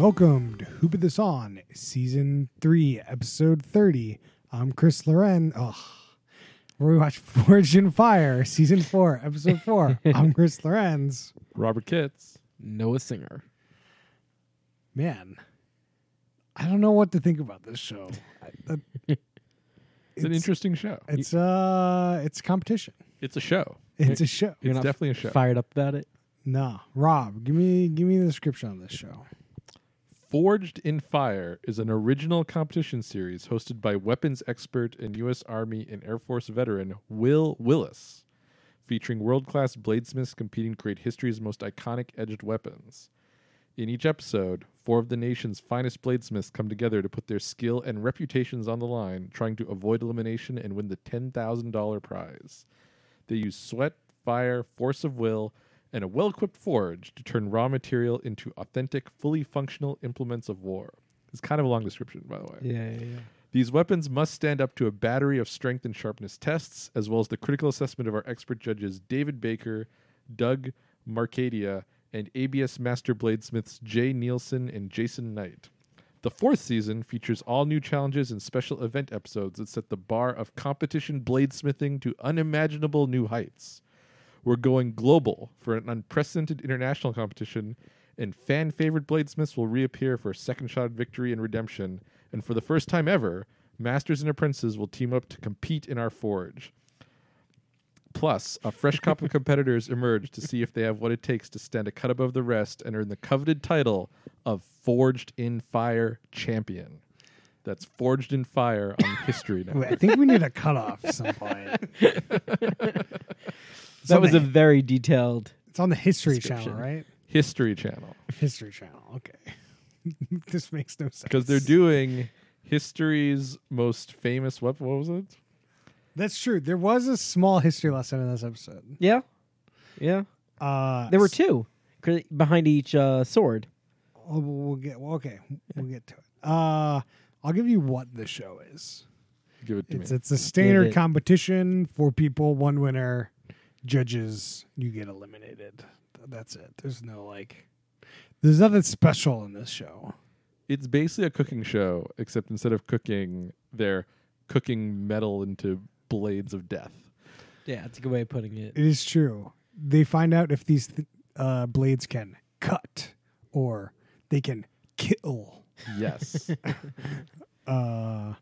Welcome to Who Put This On, Season 3, Episode 30. I'm Chris Loren. Oh, where we watch Forged in Fire, Season 4, Episode 4. I'm Chris Lorenz. Robert Kitts. Noah Singer. Man, I don't know what to think about this show. I- uh, It's, an interesting show. It's uh, it's competition. It's a show. It's a show. You're It's not definitely a show. Fired up about it? No, Rob, give me give me the description on this show. Forged in Fire is an original competition series hosted by weapons expert and U.S. Army and Air Force veteran Wil Willis, featuring world class bladesmiths competing to create history's most iconic edged weapons. In each episode, four of the nation's finest bladesmiths come together to put their skill and reputations on the line, trying to avoid elimination and win the $10,000 prize. They use sweat, fire, force of will, and a well equipped forge to turn raw material into authentic, fully functional implements of war. It's kind of a long description, by the way. Yeah, yeah, yeah. These weapons must stand up to a battery of strength and sharpness tests, as well as the critical assessment of our expert judges David Baker, Doug Marcaida, and ABS Master Bladesmiths Jay Neilson and Jason Knight. The fourth season features all new challenges and special event episodes that set the bar of competition bladesmithing to unimaginable new heights. We're going global for an unprecedented international competition, and fan favorite bladesmiths will reappear for a second shot at victory and redemption. And for the first time ever, masters and apprentices will team up to compete in our forge. Plus, a fresh crop of competitors emerge to see if they have what it takes to stand a cut above the rest and earn the coveted title of Forged in Fire Champion. That's Forged in Fire on History Wait, I think we need a cutoff at some point. It's That on was the- a very detailed. It's on the History description. Channel, right? History Channel. History Channel. Okay. this makes no sense. Because they're doing history's most famous weapon. What was it? That's true. There was a small history lesson in this episode. Yeah, yeah. Uh, There were two two 'cause behind each uh, sword. oh, we'll we'll get well, okay. We'll get to it. Uh, I'll give you what the show is. Give it to It's me. it's a standard it. competition. for people, one winner. Judges, you get eliminated. That's it. There's no like. There's nothing special in this show. It's basically a cooking show, except instead of cooking, they're cooking metal into blades of death. Yeah, that's a good way of putting it. It is true. They find out if these th- uh, blades can cut or they can kill. Yes. Uh,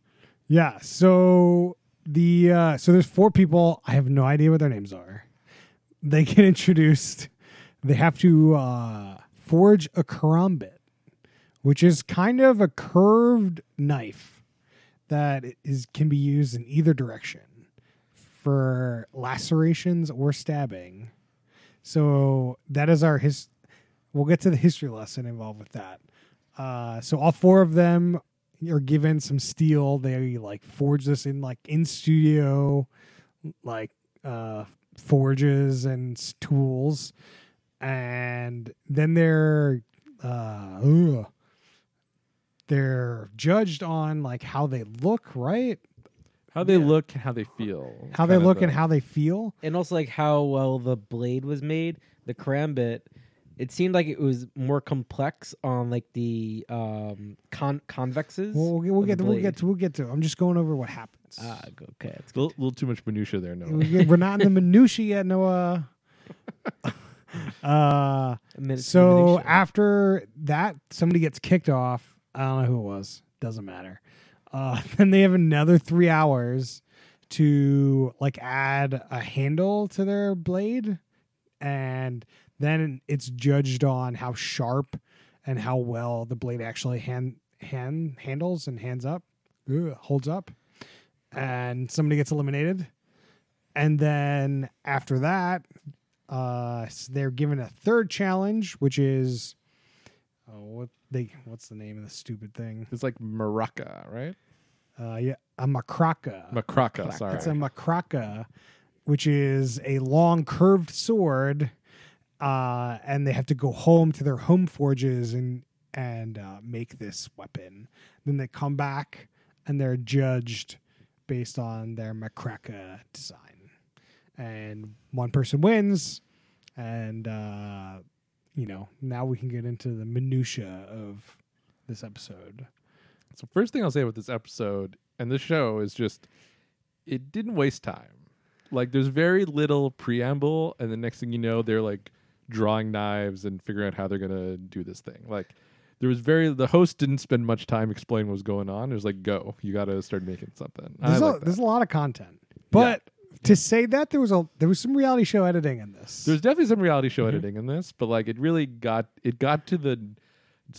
yeah. So the uh, so there's four people. I have no idea what their names are. They get introduced. They have to uh, forge a karambit, which is kind of a curved knife that is can be used in either direction for lacerations or stabbing. So that is our his. We'll get to the history lesson involved with that. Uh, so all four of them are given some steel. They like forge this in like in studio, like uh, forges and tools, and then they're uh, ugh. they're judged on like how they look, right? how they Yeah. look and how they feel. How they look a- and how they feel. And also like how well the blade was made, the karambit. It seemed like it was more complex on like the um, con- convexes. Well, we'll, get- we'll get the we'll get to, we'll get to. I'm just going over what happens. Ah, g- okay. That's A little, little too much minutia there, no. We get- We're not in the minutia yet, Noah. uh, A so minutia. after that, somebody gets kicked off. I don't know who it was. Doesn't matter. Uh, then they have another three hours to like add a handle to their blade, and then it's judged on how sharp and how well the blade actually hand hand handles and hands up, ugh, holds up, and somebody gets eliminated. And then after that, uh, they're given a third challenge, which is oh, what they what's the name of the stupid thing? It's like maraca, right? Uh, yeah, a macraca. Macraca, sorry. It's a macraca, which is a long curved sword, uh, and they have to go home to their home forges and and uh, make this weapon. Then they come back and they're judged based on their macraca design, and one person wins, and uh, you know now we can get into the minutia of this episode? So first thing I'll say about this episode and this show is just it didn't waste time. Like there's very little preamble and the next thing you know they're like drawing knives and figuring out how they're going to do this thing. Like there was very the host didn't spend much time explaining what was going on. It was like go, you got to start making something. There's, a, that. there's a lot of content, but to say that there was a there was some reality show editing in this. There's definitely some reality show Mhm. editing in this, but like it really got it got to the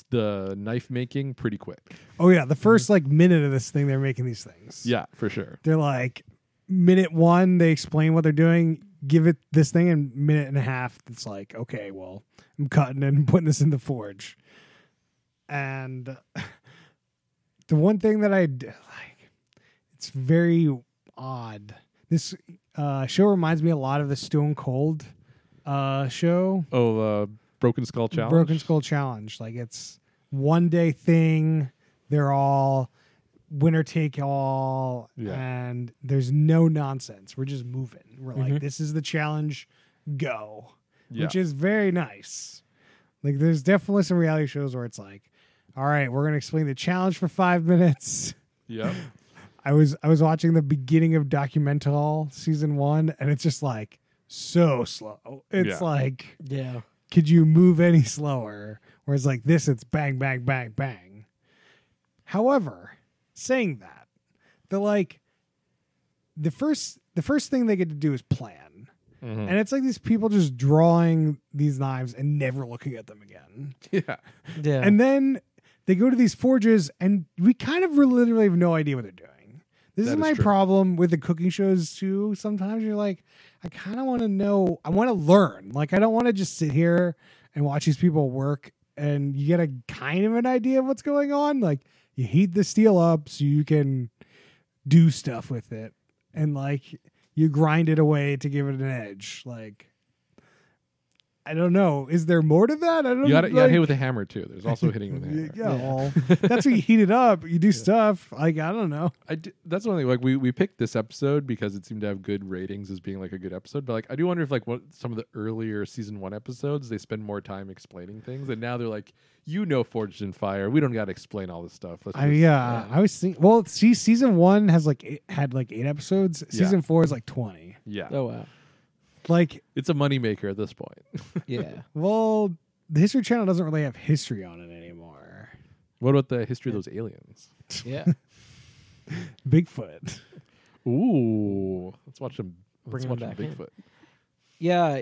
the knife making pretty quick. oh yeah, the first like minute of this thing, they're making these things. Yeah, for sure. they're like minute one, they explain what they're doing. Give it this thing, and minute and a half, it's like okay, well, I'm cutting and putting this in the forge. And the one thing that I like, it's very odd. This uh, show reminds me a lot of the Stone Cold uh, show. Oh, uh, Broken Skull Challenge. Broken Skull Challenge. Like it's one day thing. They're all winner take all, Yeah. and there's no nonsense. We're just moving. We're like, Mhm. this is the challenge. Go, Yeah. which is very nice. Like there's definitely some reality shows where it's like, all right, we're gonna explain the challenge for five minutes. yeah. I was I was watching the beginning of Documental season one, and it's just like so slow. It's Yeah. like Yeah. could you move any slower? Whereas like this, it's bang, bang, bang, bang. However, saying that, the like the first the first thing they get to do is plan. Mhm. And it's like these people just drawing these knives and never looking at them again. yeah. Yeah. And then they go to these forges and we kind of literally have no idea what they're doing. This That is is my true. problem with the cooking shows too. Sometimes you're like, I kind of want to know, I want to learn. Like, I don't want to just sit here and watch these people work and you get a kind of an idea of what's going on. Like, you heat the steel up so you can do stuff with it. And like, you grind it away to give it an edge. Like, I don't know. Is there more to that? I don't You got to like, you got to hit with a hammer too. There's also hitting with a hammer. yeah, well, that's when you heat it up. You do stuff. Like I don't know. I d- that's one thing. Like we we picked this episode because it seemed to have good ratings as being like a good episode. But like I do wonder if like what some of the earlier season one episodes they spend more time explaining things, and now they're like, you know, Forged in Fire. We don't got to explain all this stuff. Let's I just- yeah, I was thinking. Well, see, season one has like eight, had like eight episodes. Yeah. Season four is like twenty. yeah. oh wow. Like, It's a moneymaker at this point. Yeah. well, the History Channel doesn't really have history on it anymore. what about the history of those aliens? Yeah. Bigfoot. Ooh, let's watch them. Let's Bring 'em watch back in. Bigfoot. Yeah.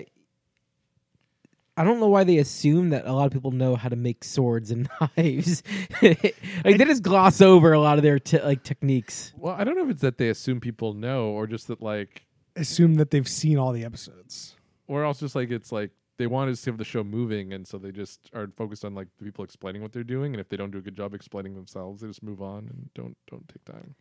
I don't know why they assume that a lot of people know how to make swords and knives. like they just gloss over a lot of their te- like techniques. Well, I don't know if it's that they assume people know, or just that like, Assume that they've seen all the episodes. or else just like it's like they want to have the show moving, and so they just are focused on like the people explaining what they're doing, and if they don't do a good job explaining themselves, they just move on and don't don't take time.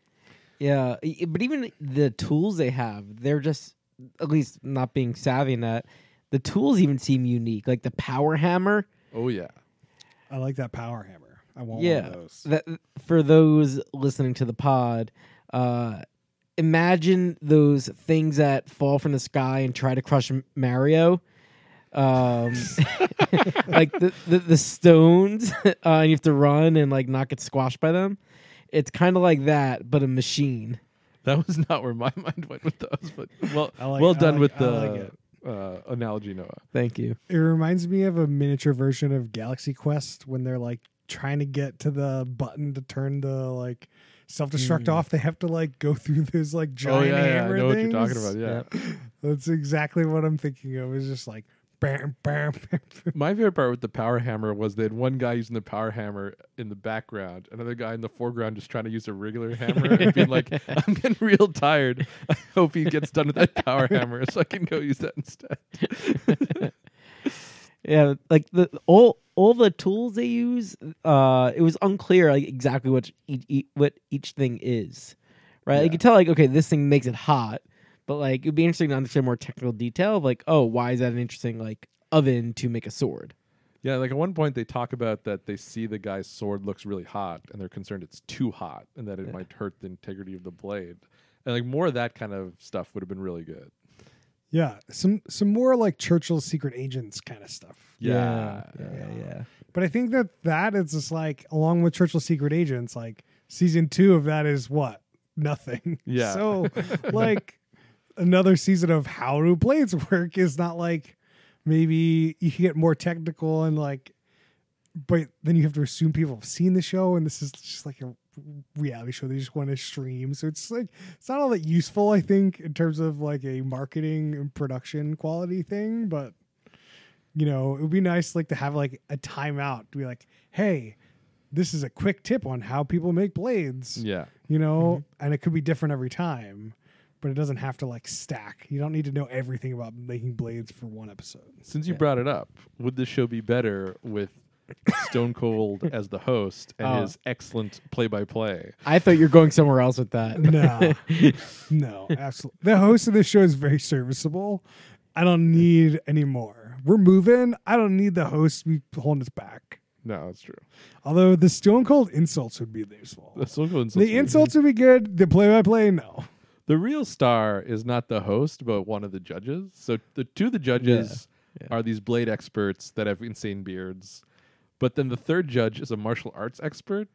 Yeah, but even the tools they have, they're just at least not being savvy in that. The tools even seem unique, like the power hammer. Oh yeah, I like that power hammer. I want one Yeah, of those. that for those listening to the pod, uh, imagine those things that fall from the sky and try to crush Mario. Um, like the, the the stones, uh, and you have to run and like not get squashed by them. It's kind of like that, but a machine. that was not where my mind went with those, but well, like- well done like- with I like the uh, analogy, Noah. Thank you. It reminds me of a miniature version of Galaxy Quest when they're like trying to get to the button to turn the like self destruct Mm. off. They have to like go through those like giant oh yeah, yeah, I hammer know what you're talking about. Yeah. That's exactly what I'm thinking of. It's just like bam, bam, bam. My favorite part with the power hammer was they had one guy using the power hammer in the background, another guy in the foreground just trying to use a regular hammer and being like, I'm getting real tired. I hope he gets done with that power hammer so I can go use that instead. Yeah, like the all all the tools they use, uh, it was unclear like exactly what each, each what each thing is, right? Yeah. You can tell like okay, this thing makes it hot, but like it'd be interesting to understand more technical detail of like oh, why is that an interesting like oven to make a sword? Yeah, like at one point they talk about that they see the guy's sword looks really hot and they're concerned it's too hot and that it Yeah. might hurt the integrity of the blade. And like more of that kind of stuff would have been really good. Yeah, some some more like Churchill's secret agents kind of stuff. yeah, yeah, yeah. But I think that that is just like along with Churchill Secret Agents, like season two of that is what nothing. Yeah. So like another season of how do blades work is not like maybe you can get more technical and like, but then you have to assume people have seen the show and this is just like a reality show they just want to stream. So it's like it's not all that useful, I think, in terms of like a marketing and production quality thing, but you know, it would be nice like to have like a timeout to be like, hey, this is a quick tip on how people make blades. Yeah. You know, mm-hmm. and it could be different every time. But it doesn't have to like stack. You don't need to know everything about making blades for one episode. Since you Yeah. brought it up, would this show be better with Stone Cold as the host and Oh. his excellent play-by-play? I thought you were going somewhere else with that. No, no, absolutely. The host of this show is very serviceable. I don't need any more. We're moving. I don't need the host to be holding us back. No, that's true. Although the Stone Cold insults would be useful. The, Stone Cold insults The are- insults would be good. The play-by-play, no. The real star is not the host, but one of the judges. So the two of the judges Yeah. are these blade experts that have insane beards. But then the third judge is a martial arts expert,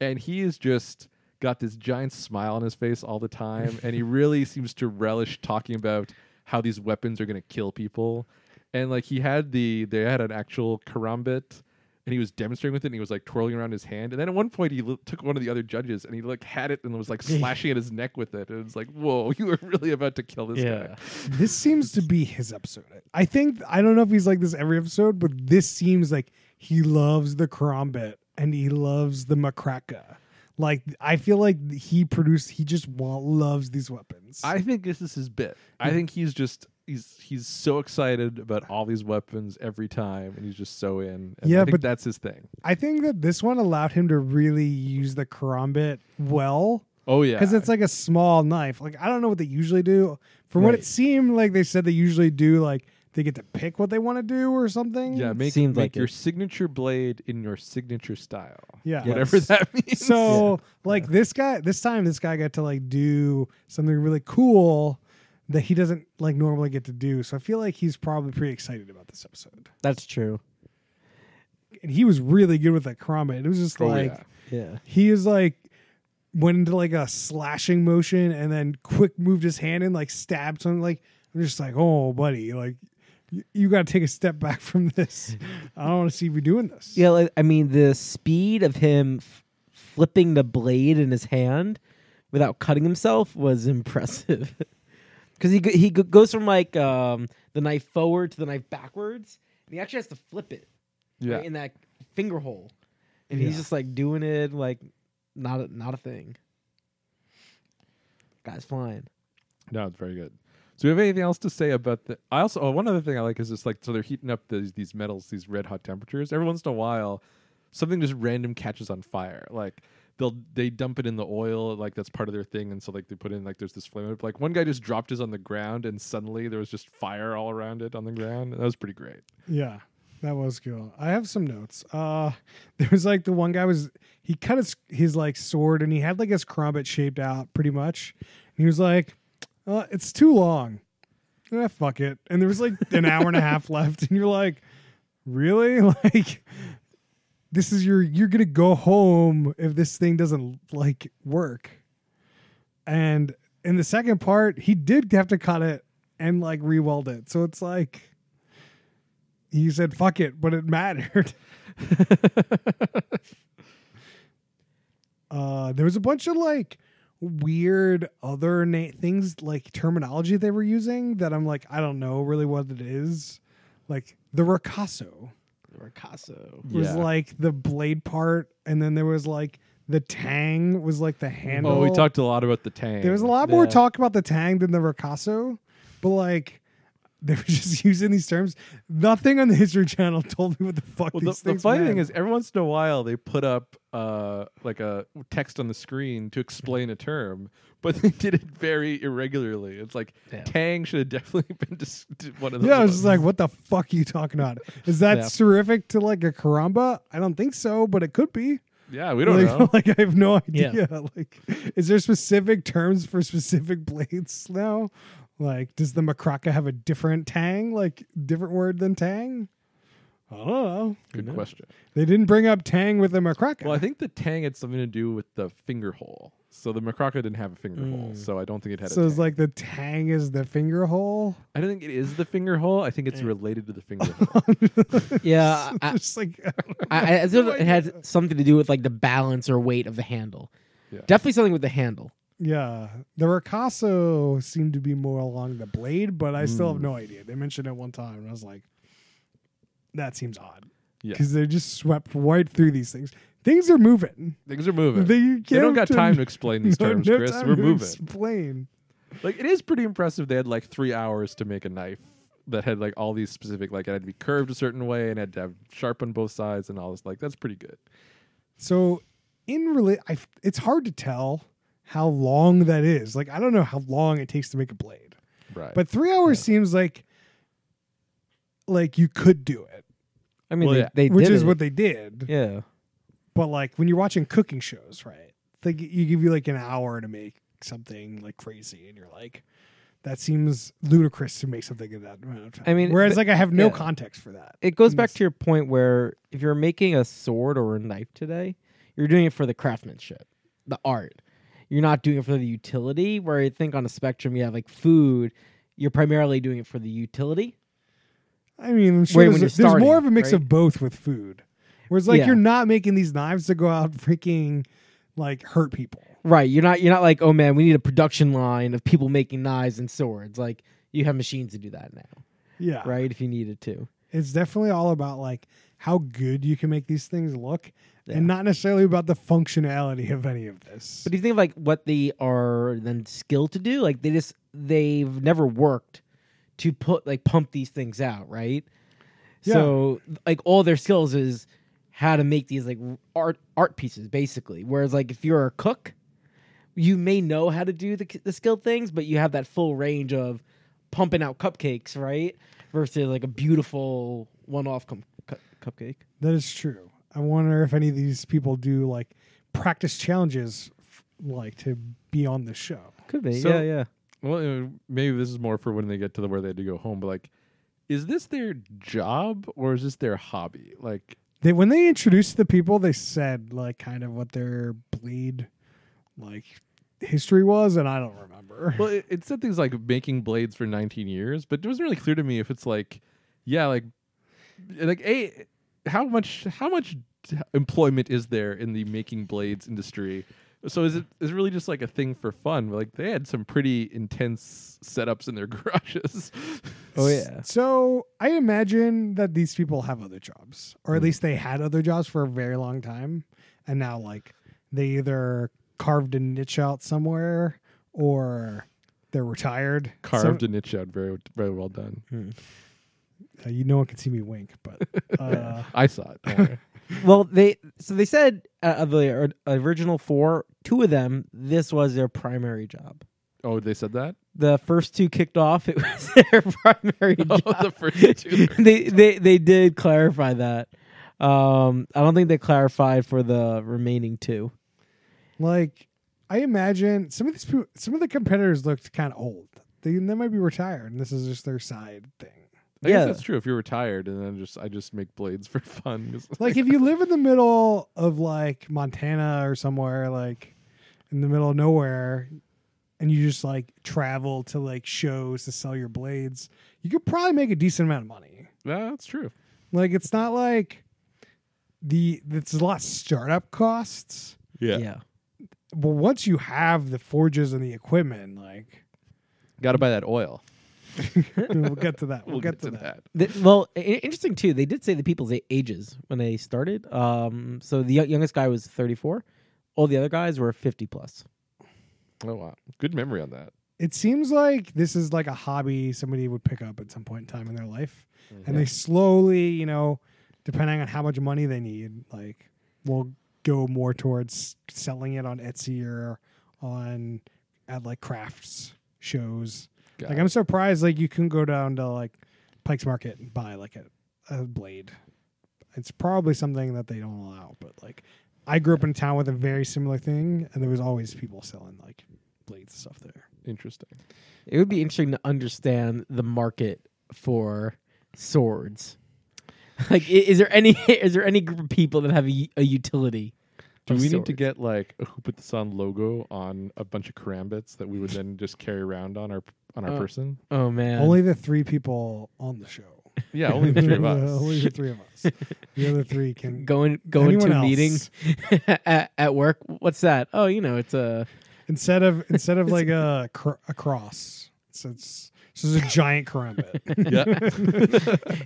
and he is just got this giant smile on his face all the time, and he really seems to relish talking about how these weapons are going to kill people. And like he had the they had an actual karambit and he was demonstrating with it and he was like twirling around his hand and then at one point he l- took one of the other judges and he like had it and was like slashing at his neck with it and it's like whoa you were really about to kill this Yeah. guy This seems to be his episode. I think I don't know if he's like this every episode, but this seems like he loves the Karambit and he loves the Macraca. Like I feel like he produced. He just wa- loves these weapons. I think this is his bit. I think he's just he's he's so excited about all these weapons every time, and he's just so in. And Yeah, I think but- that's his thing. I think that this one allowed him to really use the Karambit well Oh yeah, because it's like a small knife. Like I don't know what they usually do. From what it seemed like, they said they usually do like they get to pick what they want to do or something. yeah. Make Seems make like your it. signature blade in your signature style. Yeah. whatever Yes. that means. So like this guy, this time this guy got to like do something really cool that he doesn't like normally get to do. So I feel like he's probably pretty excited about this episode. That's true. And he was really good with that Karambit. It was just Oh, like yeah. Yeah. he is like went into like a slashing motion and then quick moved his hand and like stabbed something. Like I'm just like, oh buddy, like you, you got to take a step back from this. I don't want to see you doing this. Yeah, like, I mean, the speed of him f- flipping the blade in his hand without cutting himself was impressive. Because he go- he go- goes from like um, the knife forward to the knife backwards, and he actually has to flip it yeah. right in that finger hole, and he's Yeah. just like doing it like not a, not a thing. Guy's flying. No, it's very good. So, do you have anything else to say about the? I also oh, one other thing I like is just like so they're heating up these these metals, these red hot temperatures. Every once in a while, something just random catches on fire. Like they'll they dump it in the oil, like that's part of their thing, and so like they put in like there's this flame. Like one guy just dropped his on the ground, and suddenly there was just fire all around it on the ground. That was pretty great. Yeah, that was cool. I have some notes. Uh there was like the one guy was he cut his his like sword and he had like his karambit shaped out pretty much. And he was like, uh, it's too long. Eh, fuck it. And there was like an hour and a half left, and you're like, really? Like this is your you're gonna go home if this thing doesn't like work. And in the second part, he did have to cut it and like re-weld it. So it's like he said fuck it but it mattered uh there was a bunch of like weird other na- things like terminology they were using that i'm like i don't know really what it is like the ricasso The Ricasso. was Yeah. like the blade part and then there was like the tang was like the handle Oh, we talked a lot about the tang. there was a lot more talk about the tang than the ricasso but like they were just using these terms. Nothing on the History Channel told me what the fuck Well, the, these the things funny meant. thing is, every once in a while they put up uh, like a text on the screen to explain a term, but they did it very irregularly. It's like Yeah. Tang should have definitely been dis- one of those. yeah, I was ones. just like, what the fuck are you talking about? Is that Yeah. terrific to like a karamba? I don't think so, but it could be. yeah, we don't like, know. like I have no Yeah. idea. Like, is there specific terms for specific blades now? Like, does the macraca have a different tang, like different word than tang? I don't know. Good knows? question. They didn't bring up Tang with the Macraca. Well, I think the tang had something to do with the finger hole. So the Macraca didn't have a finger hole, Mm. so I don't think it had. so it's like the Tang is the finger hole. I don't think it is the finger hole. I think Eh. it's related to the finger hole. Yeah, I, Just like I, I thought No it had something to do with like the balance or weight of the handle. Yeah. Definitely something with the handle. yeah, the Ricasso seemed to be more along the blade, but I still have Mm. no idea. They mentioned it one time, and I was like, that seems odd Yeah. because they just swept right through these things. Things are moving. Things are moving. They, They don't got time to explain these terms, no Chris. We're moving. Explain. Like it is pretty impressive. They had like three hours to make a knife that had like all these specific, like it had to be curved a certain way and had to have sharp on both sides and all this. Like that's pretty good. So in I, it's hard to tell how long that is. Like I don't know how long it takes to make a blade, Right. but three hours seems like like you could do it, I mean, Well, they, yeah. they which did is it. what they did. Yeah. But like when you're watching cooking shows, right? They g- you give you like an hour to make something like crazy, and you're like, that seems ludicrous to make something in that amount of time. I mean, whereas th- like I have no yeah. context for that. It goes back to your point where if you're making a sword or a knife today, you're doing it for the craftsmanship, the art. You're not doing it for the utility. Where I think on a spectrum, you have like food. You're primarily doing it for the utility. I mean, I'm sure Wait, there's, there's more of a mix right? of both with food. Whereas like Yeah. you're not making these knives to go out freaking like hurt people. Right. You're not. You're not like, oh man, we need a production line of people making knives and swords. Like you have machines to do that now, Yeah. right? If you needed to. It's definitely all about like how good you can make these things look Yeah. and not necessarily about the functionality of any of this. But do you think of like what they are then skilled to do? Like they just they've never worked to put like pump these things out, right? Yeah. So like all their skills is how to make these like art art pieces basically. Whereas like if you're a cook, you may know how to do the the skilled things, but you have that full range of pumping out cupcakes, right? Versus like a beautiful one-off com- cu- cupcake. that is true. I wonder if any of these people do like practice challenges like to be on the show. Could be. So- yeah, yeah. Well, maybe this is more for when they get to the where they had to go home. But like, is this their job or is this their hobby? Like, They when they introduced the people, they said like kind of what their blade like history was, and I don't remember. well, it, it said things like making blades for 19 years, but it wasn't really clear to me if it's like, yeah, like, like a how much how much employment is there in the making blades industry? So is it is it really just like a thing for fun? Like they had some pretty intense setups in their garages. Oh yeah. So I imagine that these people have other jobs, or Hmm. at least they had other jobs for a very long time, and now like they either carved a niche out somewhere or they're retired. Carved So, a niche out very very well done. uh, you no one can see me wink, but uh, I saw it. Don't worry. Well, they so they said uh, of the original four, two of them this was their primary job. oh, they said that. The first two kicked off; it was their primary Oh, job. the first two. they they they did clarify that. Um, I don't think they clarified for the remaining two. like I imagine some of these people, some of the competitors looked kind of old. They they might be retired, and this is just their side thing. I Yeah. guess that's true. If you're retired and then just I just make blades for fun. It's like if you live in the middle of like Montana or somewhere like in the middle of nowhere and you just like travel to like shows to sell your blades, you could probably make a decent amount of money. yeah, that's true. Like it's not like the it's a lot of startup costs, Yeah, but once you have the forges and the equipment, like Got to buy that oil. we'll get to that. We'll, We'll, get, to, that. The- well, i- interesting too. They did say the people's ages when they started. Um, so the yo- youngest guy was thirty four. All the other guys were fifty plus. Oh wow, good memory on that. It seems like this is like a hobby somebody would pick up at some point in time in their life. and they slowly, you know, depending on how much money they need, like will go more towards selling it on Etsy or on at like crafts shows. Got like. I'm surprised like you can go down to like Pike's Market and buy like a, a blade. It's probably something that they don't allow, but like I grew up in a town with a very similar thing, and there was always people selling like blades and stuff there. Interesting. It would be interesting to understand the market for swords. Like, i- is there any is there any group of people that have a, a utility? Do of we need to sorts? get like a Who Put This On logo on a bunch of karambits that we would then just carry around on our on our Oh. person? Oh man, Only the three people on the show. Yeah, only the three of us. Only the three of us. The other three can going going Anyone to else. meetings at, at work. What's that? Oh, you know, it's a instead of instead of like a cr- a cross. It's it's it's just a giant karambit. yeah.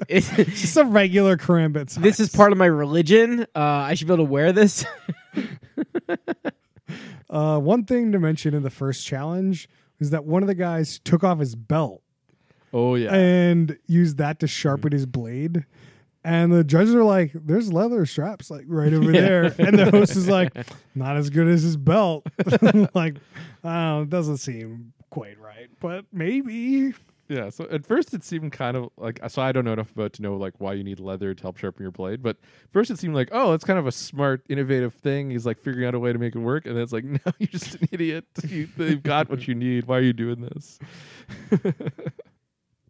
it's, It's just a regular karambit. Size. this is part of my religion. Uh, I should be able to wear this. Uh, one thing to mention in the first challenge is that one of the guys took off his belt Oh yeah. and used that to sharpen mm. his blade. And the judges are like, "There's leather straps like right over Yeah. there," and the host is like, "Not as good as his belt." like, I don't know, it doesn't seem quite right, but maybe. Yeah, so at first it seemed kind of like so I don't know enough about to know like why you need leather to help sharpen your blade, but first it seemed like oh that's kind of a smart, innovative thing. He's like figuring out a way to make it work, and then it's like no, you're just an idiot. You, they've got what you need. Why are you doing this?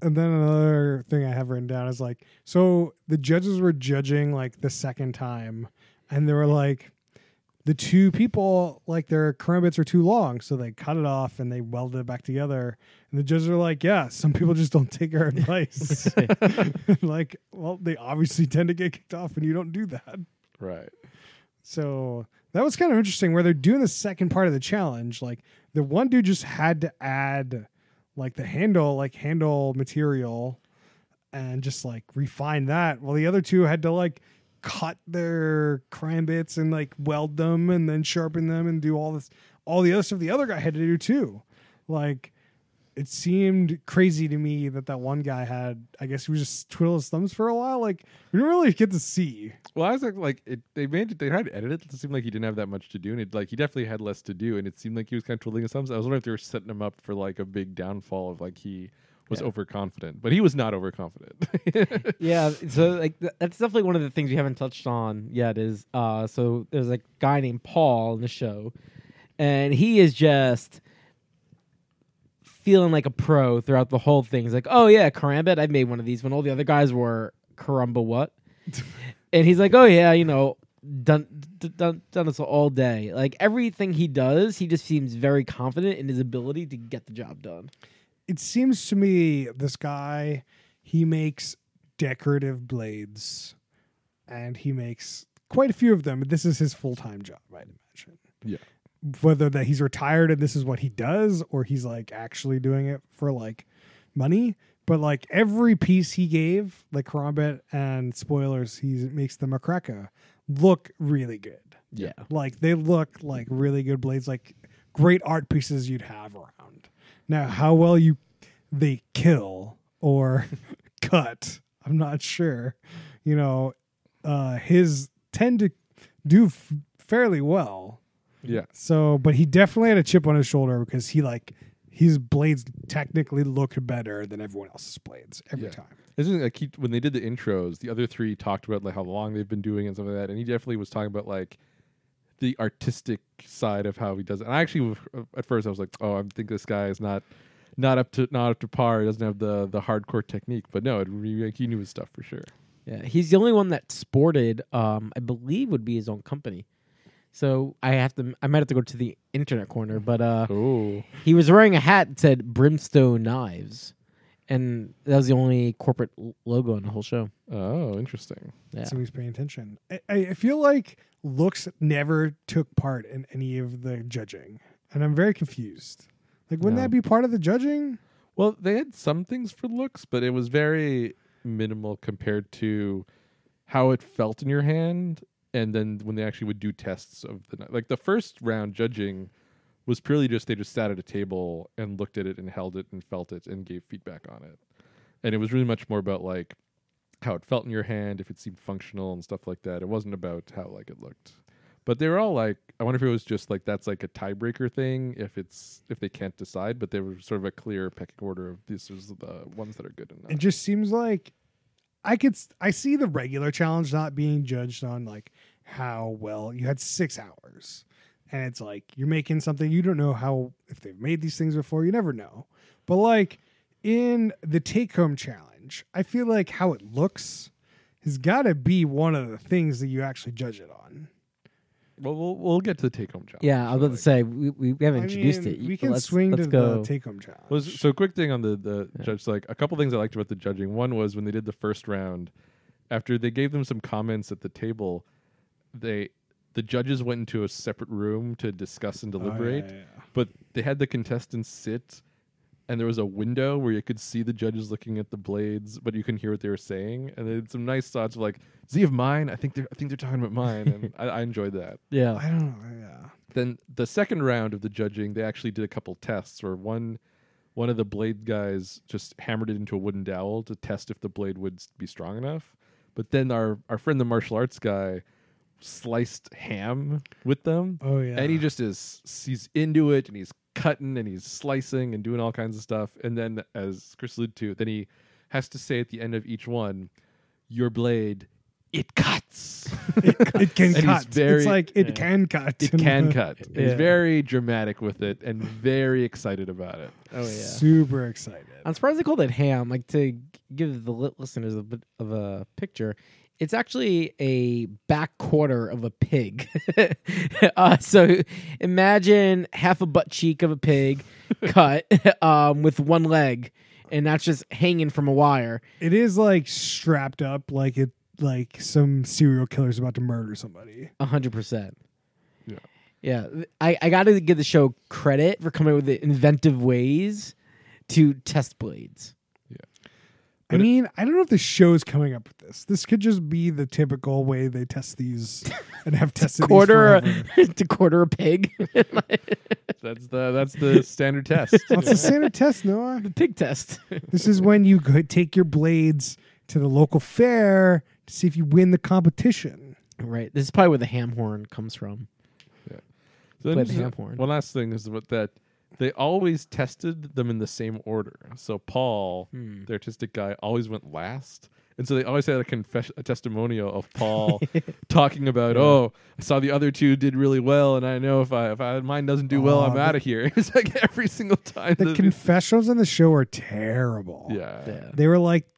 And then another thing I have written down is like, so the judges were judging like the second time, and they were like, the two people like their karambits are too long, so they cut it off and they welded it back together. And the judges are like, yeah, some people just don't take our advice. like, well, they obviously tend to get kicked off, and you don't do that. Right. So that was kind of interesting where they're doing the second part of the challenge. Like the one dude just had to add like the handle, like handle material and just like refine that. While the other two had to like cut their karambits and like weld them and then sharpen them and do all this all the other stuff the other guy had to do too. Like it seemed crazy to me that that one guy had I guess he was just twiddling his thumbs for a while. Like we didn't really get to see. Well, I was like, like it, they made it. They tried to edit it. It seemed like he didn't have that much to do, and it like he definitely had less to do, and it seemed like he was kind of twiddling his thumbs. I was wondering if they were setting him up for like a big downfall of like he was Yeah. overconfident, but he was not overconfident. yeah, so like th- that's definitely one of the things we haven't touched on yet. Is uh, so there's a guy named Paul in the show, and he is just feeling like a pro throughout the whole thing. He's like, "Oh yeah, Karambit, I made one of these when all the other guys were Karamba what?" and he's like, "Oh yeah, you know." Done, d- done, done this all day. Like everything he does, he just seems very confident in his ability to get the job done. It seems to me this guy he makes decorative blades and he makes quite a few of them this is his full-time job i'd imagine Yeah. whether that he's retired and this is what he does or he's like actually doing it for like money but like every piece he gave like karambit and spoilers he makes the makreka look really good Yeah. like they look like really good blades, like great art pieces you'd have around. Now, how well you they kill or cut, I'm not sure. You know, uh, his tend to do f- fairly well. yeah, So, but he definitely had a chip on his shoulder because he like his blades technically looked better than everyone else's blades every Yeah. time. This is like he, when they did the intros, the other three talked about like how long they've been doing and stuff like that, and he definitely was talking about like the artistic side of how he does it. And I actually, at first, I was like, "Oh, I think this guy is not not up to not up to par. He doesn't have the the hardcore technique." But no, it like, he knew his stuff for sure. Yeah, he's the only one that sported. Um, I believe would be his own company. So I have to. I might have to go to the internet corner, but uh, Oh, he was wearing a hat that said Brimstone Knives, and that was the only corporate l- logo in the whole show. oh, interesting. Yeah, So he's paying attention. I, I I feel like looks never took part in any of the judging, and I'm very confused. Like, wouldn't No. that be part of the judging? Well, they had some things for looks, but it was very minimal compared to how it felt in your hand. And then when they actually would do tests of the kni- like the first round judging was purely just they just sat at a table and looked at it and held it and felt it and gave feedback on it. And it was really much more about like how it felt in your hand, if it seemed functional and stuff like that. It wasn't about how like it looked. But they were all like, I wonder if it was just like that's like a tiebreaker thing if it's if they can't decide. But they were sort of a clear pecking order of these are the ones that are good enough. It just seems like I could. I see the regular challenge not being judged on like how well you had six hours, and it's like you're making something you don't know how if they've made these things before. You never know. But like in the take home challenge, I feel like how it looks has got to be one of the things that you actually judge it on. Well, we'll we'll get to the take home challenge. Yeah, I was about to say we, we, we haven't I introduced mean, it. We can let's, swing let's to go. the take home challenge. Was so quick thing on the the Yeah. judge like a couple things I liked about the judging. One was when they did the first round, after they gave them some comments at the table, they the judges went into a separate room to discuss and Oh, yeah, deliberate. yeah, yeah. But they had the contestants sit, and there was a window where you could see the judges looking at the blades, but you couldn't hear what they were saying. And they had some nice thoughts of like, "Z of mine? I think they're I think they're talking about mine," and I, I enjoyed that. yeah. I don't know. Yeah. Then the second round of the judging, they actually did a couple tests where one one of the blade guys just hammered it into a wooden dowel to test if the blade would be strong enough. But then our our friend the martial arts guy sliced ham with them. Oh yeah. And he just is he's into it and he's cutting and he's slicing and doing all kinds of stuff. And then as Chris alluded to, then he has to say at the end of each one, your blade, it cuts. it can cut. very- it's like it yeah. can cut. It can cut. And He's very dramatic with it and very excited about it. Oh yeah. Super excited. I'm surprised they called it ham. Like to give the li- listeners a bit of a picture, it's actually a back quarter of a pig. uh, so imagine half a butt cheek of a pig cut um, with one leg, and that's just hanging from a wire. It is like strapped up like it like some serial killer's about to murder somebody. A hundred percent. Yeah. Yeah. I, I got to give the show credit for coming up with the inventive ways to test blades. I mean, I don't know if the show's coming up with this. This could just be the typical way they test these and have tested Quarter these forever. to quarter a pig. That's the that's the standard test. What's the standard test, Noah? the pig test. This is when you could take your blades to the local fair to see if you win the competition. right. This is probably where the ham horn comes from. So Play the uh, ham horn. One last thing is what that they always tested them in the same order. So Paul, Hmm. the artistic guy, always went last. And so they always had a confess a testimonial of Paul talking about, oh, I saw the other two did really well, and I know if I if I, mine doesn't do well, I'm out of here. It's like every single time. The the- confessionals on the show are terrible. yeah. Yeah. They were like,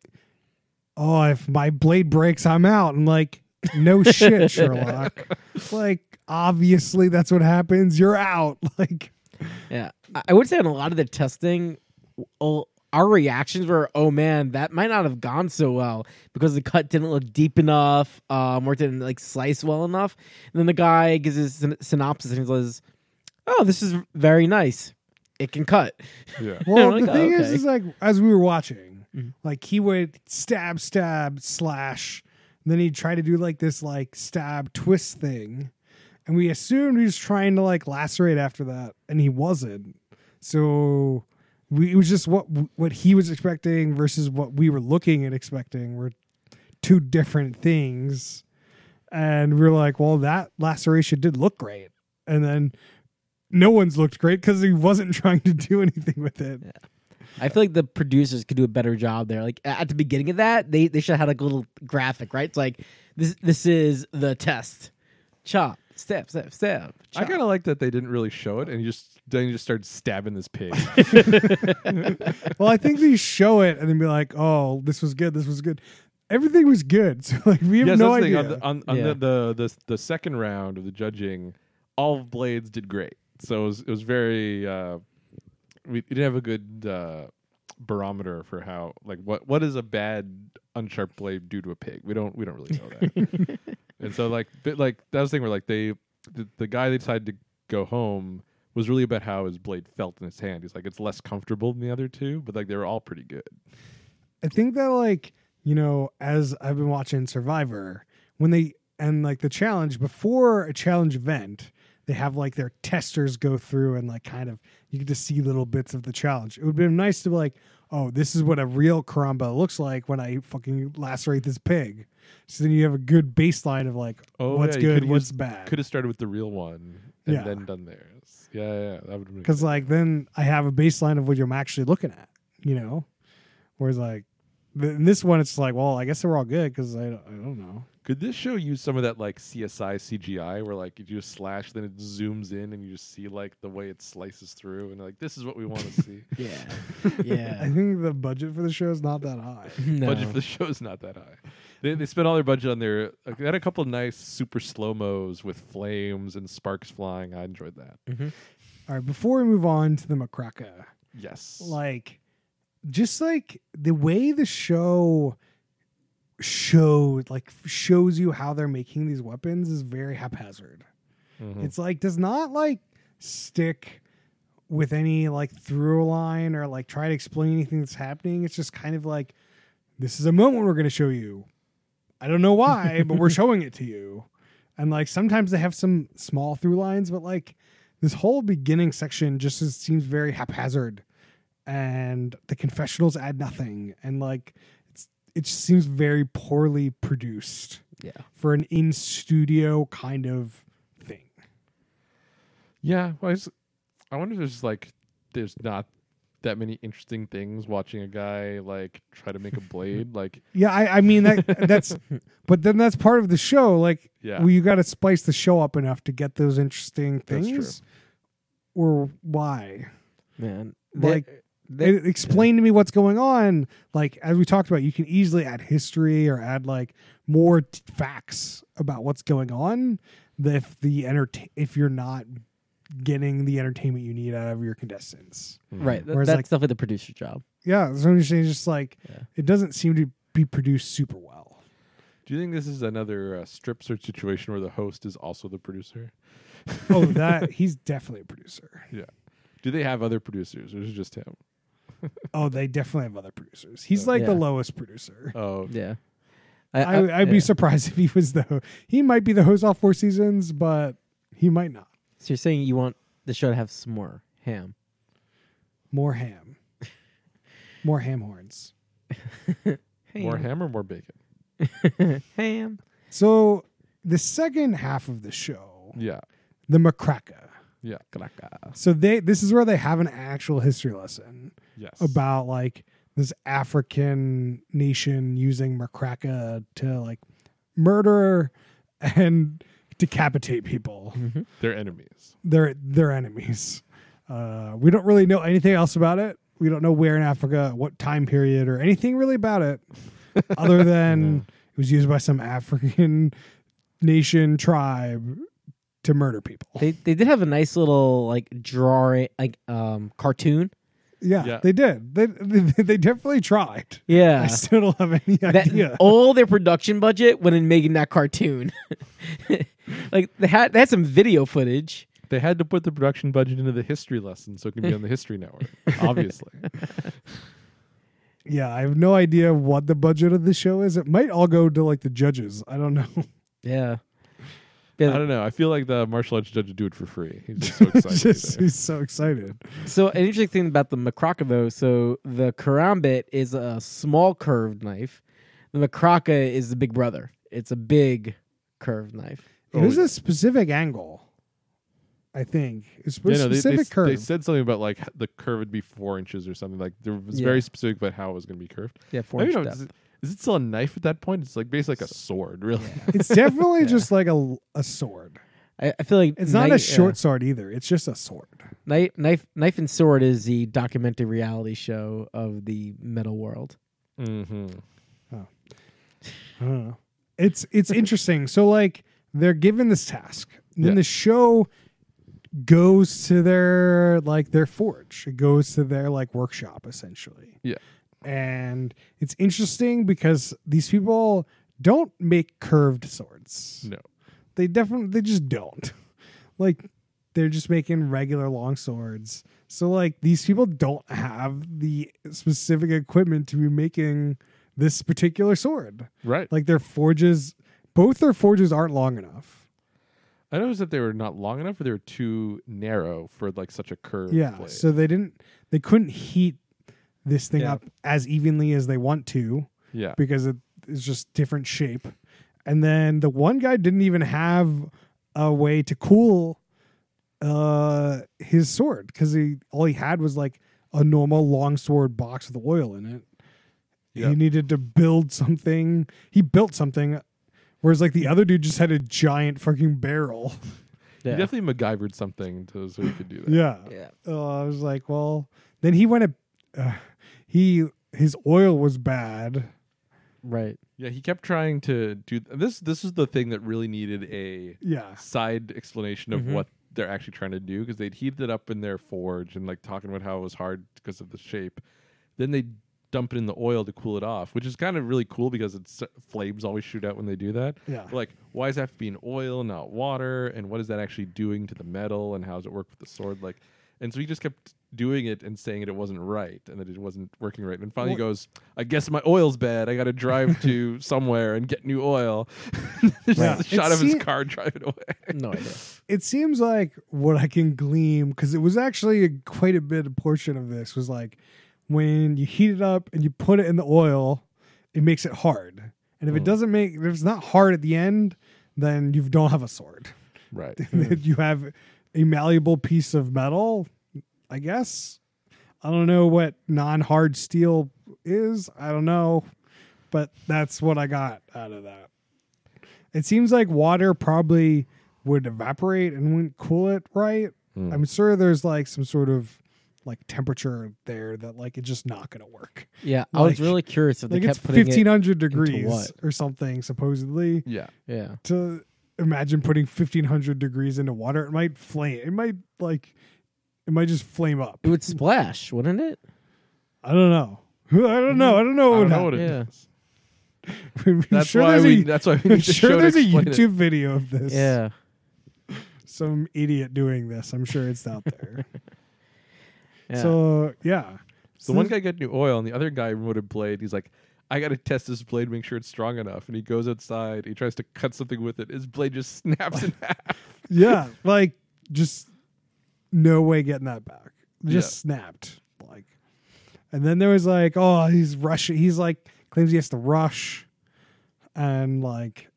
"Oh, if my blade breaks, I'm out." I'm like, "No shit, Sherlock." like, obviously, that's what happens. You're out. Like, Yeah. I, I would say on a lot of the testing, our reactions were, oh man, that might not have gone so well because the cut didn't look deep enough, um, or didn't like slice well enough. And then the guy gives his syn- synopsis and he says, oh, this is very nice. It can cut. Yeah. well, Like, the oh, thing is, okay. is like as we were watching, Mhm. like he would stab, stab, slash, and then he'd try to do like this like stab twist thing, and we assumed he was trying to like lacerate after that, and he wasn't. So we, it was just what what he was expecting versus what we were looking and expecting were two different things, and we were like, well, that laceration did look great, and then. No one's looked great because he wasn't trying to do anything with it. I feel like the producers could do a better job there. Like at the beginning of that, they, they should have had like a little graphic, right? It's like this this is the test. Chop, step, step, step. I chop. kind of like that they didn't really show it, and you just then you just started stabbing this pig. Well, I think they show it and then be like, "Oh, this was good. This was good. Everything was good." So like, we have yes, no that's the thing. idea. On, the, on, on Yeah. the, the, the the second round of the judging, all blades did great. So it was it was very. Uh, we didn't have a good uh, barometer for how like what what does a bad unsharp blade do to a pig? We don't we don't really know that. and so like bit like that was the thing where like they the, the guy they decided to go home was really about how his blade felt in his hand. He's like it's less comfortable than the other two, but like they were all pretty good. I think that like you know, as I've been watching Survivor, when they and like the challenge before a challenge event, they have like their testers go through and like kind of you get to see little bits of the challenge. It would have been nice to be like, oh, this is what a real karamba looks like when I fucking lacerate this pig. So then you have a good baseline of like Oh, what's yeah, good, what's used- bad. Could have started with the real one and Yeah. then done theirs. Yeah, yeah, yeah, that would because like then I have a baseline of what I'm actually looking at, you know. Whereas like in this one, it's like, well, I guess they were all good because I, I don't know. Could this show use some of that like CSI CGI where like you just slash, then it zooms in and you just see like the way it slices through and like this is what we want to see. Yeah. Yeah. I think the budget for the show is not that high. no. Budget for the show is not that high. they, they spent all their budget on their. uh, They had a couple nice super slow mos with flames and sparks flying. I enjoyed that. All right, before we move on to the Macraca, Yes. like just like the way the show showed like shows you how they're making these weapons is very haphazard. Mhm. It's like does not like stick with any like through line or like try to explain anything that's happening. It's just kind of like this is a moment we're going to show you. I don't know why, but we're showing it to you. And like sometimes they have some small through lines, but like this whole beginning section just is, seems very haphazard, and the confessionals add nothing, and like it just seems very poorly produced Yeah. for an in studio kind of thing. Yeah, well, I, just, I wonder if there's like there's not that many interesting things watching a guy like try to make a blade. like, Yeah, I, I mean that that's, but then that's part of the show. Like, yeah, well, you got to spice the show up enough to get those interesting That's true. things, or why? Man. Like, they, explain to me what's going on. Like as we talked about, you can easily add history or add like more t- facts about what's going on. If the entertain, if you're not getting the entertainment you need out of your contestants, Mhm. right. th- Whereas, that's like- definitely the producer's job. yeah, so I'm just saying, just like Yeah. it doesn't seem to be produced super well. Do you think this is another uh, strip search situation where the host is also the producer? Oh, that he's definitely a producer. Yeah. Do they have other producers, or is it just him? Oh, they definitely have other producers. He's Uh, like the lowest producer. Oh, Yeah. I, I'd be surprised if he was the. He might be the host all four seasons, but he might not. So you're saying you want the show to have some more ham? More ham. More ham horns. more ham or more bacon? ham. ham. So the second half of the show, Yeah, the Makraka. yeah, So they this is where they have an actual history lesson yes. about like this African nation using Makraka to like murder and decapitate people. their enemies. They're they're enemies. Uh, we don't really know anything else about it. We don't know where in Africa, what time period, or anything really about it, other than it was used by some African nation tribe to murder people. They they did have a nice little like drawing like um cartoon. Yeah, Yeah. they did. They, they they definitely tried. Yeah. I still don't have any That, idea. all their production budget went in making that cartoon. like they had they had some video footage. They had to put the production budget into the history lesson so it can be on the History Network. Obviously, Yeah, I have no idea what the budget of the show is. It might all go to like the judges. I don't know. Yeah. I don't know. I feel like the martial arts judge would do it for free. He's just so excited. Just, he's so excited. So an interesting thing about the makraka though, so the karambit is a small curved knife. The makraka is the big brother. It's a big curved knife. It Oh, was yeah. a specific angle. I think it's a Yeah, no, they, they, specific curve. they said something about like the curve would be four inches or something. Like there was Yeah. very specific about how it was going to be curved. Yeah, four I don't inch know. depth. Is it still a knife at that point? It's like basically like a sword, really. it's definitely Yeah. just like a, a sword. I, I feel like It's not a knife- short yeah. sword either. It's just a sword. Knife, knife, knife and sword is the documentary reality show of the metal world. mm-hmm. I don't know. It's it's interesting. So like they're given this task. And then Yeah. the show goes to their like their forge. It goes to their like workshop essentially. Yeah. And it's interesting because these people don't make curved swords. No. They definitely they just don't. Like they're just making regular long swords. So like these people don't have the specific equipment to be making this particular sword. Right. Like their forges both their forges aren't long enough. I noticed that they were not long enough, or they were too narrow for like such a curved Yeah. blade. So they didn't they couldn't heat this thing Yeah. up as evenly as they want to yeah. because it is just different shape. And then the one guy didn't even have a way to cool uh his sword because he all he had was like a normal longsword box with oil in it. Yeah. He needed to build something. He built something, whereas like the other dude just had a giant fucking barrel. Yeah. He definitely MacGyvered something to so he could do that. Yeah. yeah. Oh, I was like, well, then he went. A, uh, he his oil was bad, Right. Yeah, he kept trying to do this. This is the thing that really needed a Yeah. side explanation of Mhm. what they're actually trying to do because they'd heated it up in their forge and like talking about how it was hard because of the shape. Then they dump it in the oil to cool it off, which is kind of really cool because it's flames always shoot out when they do that. Yeah. Like, why does that have to be in oil, not water? And what is that actually doing to the metal? And how does it work with the sword? Like, and so he just kept doing it and saying it wasn't right and that it wasn't working right. And finally he goes, I guess my oil's bad. I got to drive to somewhere and get new oil. There's Yeah. a shot It of his seem- car driving away. No idea. It seems like what I can glean because it was actually a, quite a bit of portion of this was like when you heat it up and you put it in the oil, it makes it hard. And if it Mm. doesn't make, if it's not hard at the end, then you don't have a sword. Right. you have a malleable piece of metal, I guess. I don't know what non-hard steel is. I don't know, but that's what I got out of that. It seems like water probably would evaporate and wouldn't cool it right. Hmm. I'm sure there's like some sort of like temperature there that like it's just not going to work. Yeah, I was really curious if they Like it's kept putting 1500 into degrees what? or something supposedly Yeah. Yeah, to imagine putting 1500 degrees into water it might flame it might like it might just flame up it would splash, wouldn't it? i don't know i don't know i don't know I what don't know what would it Yeah. is. happen. I'm That's sure why there's we. a, That's why we I'm need the sure to there's a explain youtube it. video of this Yeah, some idiot doing this i'm sure it's out there yeah. so yeah So one guy got new oil, and the other guy remote a blade. He's like, "I got to test this blade, make sure it's strong enough." And he goes outside. He tries to cut something with it. His blade just snaps in half. yeah like just no way getting that back just Yeah. snapped like and then there was like oh he's rushing he's like claims he has to rush and like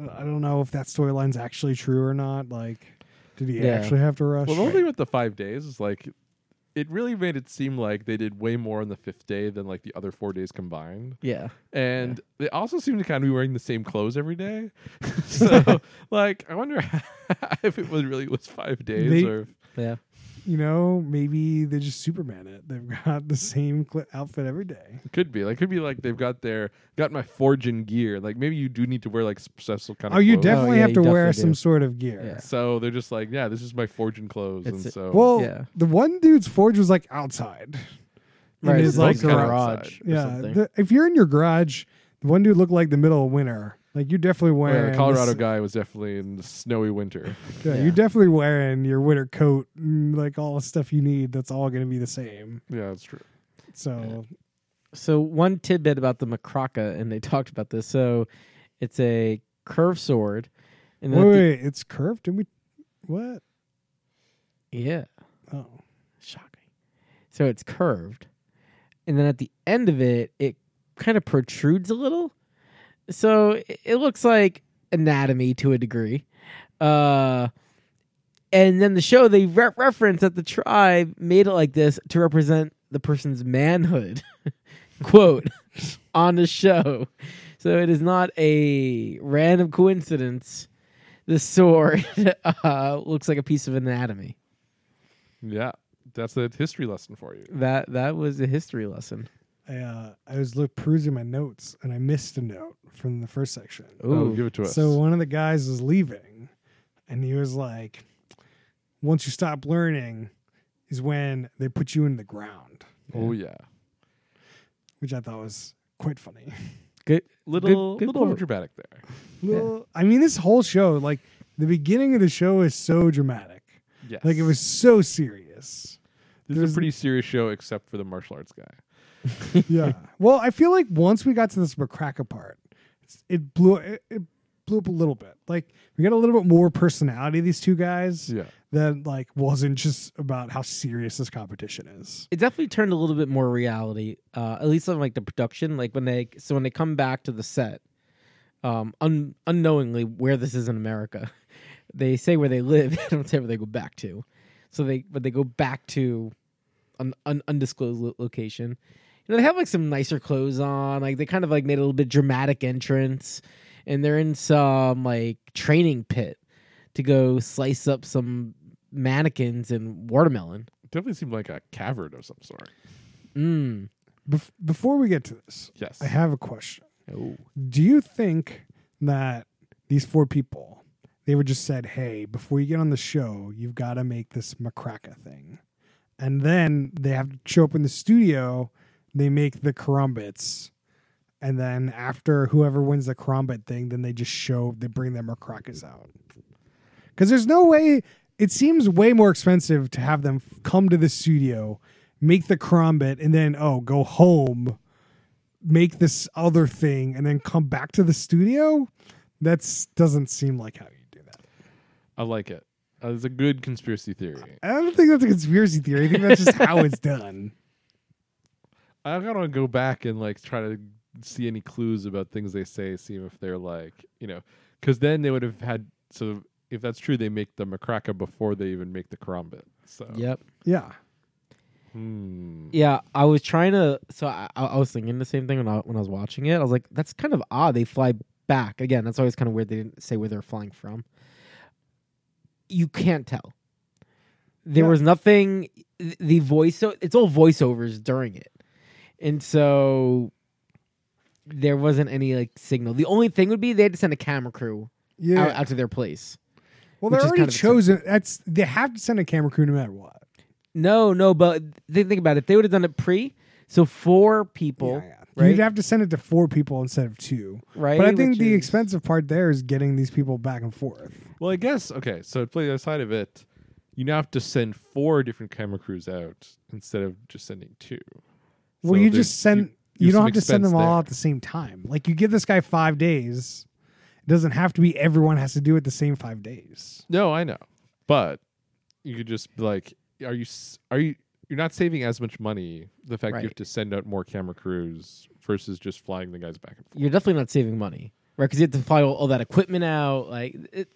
uh, i don't know if that storyline's actually true or not like did he Yeah. actually have to rush Well, the only thing with the five days is like, it really made it seem like they did way more on the fifth day than like the other four days combined. yeah. And they also seem to kind of be wearing the same clothes every day. so, like, I wonder if it was really was five days They- or. Yeah. You know maybe they just superman it they've got the same cl- outfit every day Could be like could be like they've got their got my forging gear. Like maybe you do need to wear like special kind of. oh you clothes. definitely oh, yeah, have you to wear definitely some do. sort of gear Yeah. So they're just like, yeah, this is my forging clothes, It's and a- so well Yeah. the one dude's forge was like outside Right, it's his like like garage. garage. or Yeah, the, if you're in your garage, the one dude looked like the middle of winter. Like you're definitely Well, wearing the Colorado this- guy was definitely in the snowy winter. Yeah, Yeah. you're definitely wearing your winter coat, and like all the stuff you need. That's all going to be the same. Yeah, that's true. So So one tidbit about the Makraka, and they talked about this. So it's a curved sword, and wait, then at the- it's curved. Did we? What? yeah, Oh, shocking. So it's curved, and then at the end of it, it kind of protrudes a little. So it, looks like anatomy to a degree. Uh, and then the show they re- reference that the tribe made it like this to represent the person's manhood. Quote on the show. So it is not a random coincidence. The sword uh, looks like a piece of anatomy. Yeah, that's a history lesson for you. That that was a history lesson. I uh, I was look, perusing my notes and I missed a note from the first section. Oh, give it to us. So one of the guys was leaving, and he was like, "Once you stop learning, is when they put you in the ground," oh yeah, which I thought was quite funny. Good. little good little quote. overdramatic there. Well, I mean, this whole show, like the beginning of the show, is so dramatic. Yes, Like it was so serious. This there's- is a pretty serious show, except for the martial arts guy. Yeah. well, I feel like once we got to this McCracken part, it blew it, it blew up a little bit. Like we got a little bit more personality. These two guys Yeah, that like wasn't just about how serious this competition is. It definitely turned a little bit more reality. Uh, at least on like the production, like when they so when they come back to the set, um, un, unknowingly where this is in America, they say where they live. They don't say where they go back to. So they but they go back to an, an undisclosed lo- location. You know, they have like some nicer clothes on. Like they kind of like made a little bit dramatic entrance, and they're in some like training pit to go slice up some mannequins and watermelon. definitely seemed like a cavern of some sort. Mm. Bef- before we get to this, Yes. I have a question. Oh. Do you think that these four people, they were just said, hey, before you get on the show, you've got to make this Makraka thing. And then they have to show up in the studio, they make the karambits. And then after whoever wins the karambit thing, then they just show, they bring their Makrakas out. Because there's no way, it seems way more expensive to have them f- come to the studio, make the karambit, and then, oh, go home make this other thing and then come back to the studio that's doesn't seem like how you do that I like it. Uh, it's a good conspiracy theory. i don't think that's a conspiracy theory i think that's just how it's done I gotta go back and like try to see any clues about things they say, see if they're like, you know, because then they would have had. So if that's true, they make the makraka before they even make the karambit. So Yep. yeah Hmm. Yeah, I was trying to. So I, I I was thinking the same thing when I, when I was watching it. I was like, that's kind of odd. They fly back again. That's always kind of weird. They didn't say where they're flying from. You can't tell. There Yeah. was nothing. The voice. So it's all voiceovers during it, and so there wasn't any like signal. The only thing would be they had to send a camera crew yeah out, out to their place. well they're already kind of chosen that's they have to send a camera crew no matter what No, no, but think, think about it. They would have done it pre. So four people, yeah, yeah. right? you'd have to send it to four people instead of two right? but i think Which the is- expensive part there is getting these people back and forth Well, I guess okay. So to play the other side of it, you now have to send four different camera crews out instead of just sending two. Well So you just send you, there's don't have to send them expense all there. at the same time like you give this guy five days it doesn't have to be everyone has to do it the same five days No, I know, but you could just be like, are you are you you're not saving as much money the fact you have to send out more camera crews versus just flying the guys back and forth. you're definitely not saving money, right? Because you have to fly all, all that equipment out. Like it,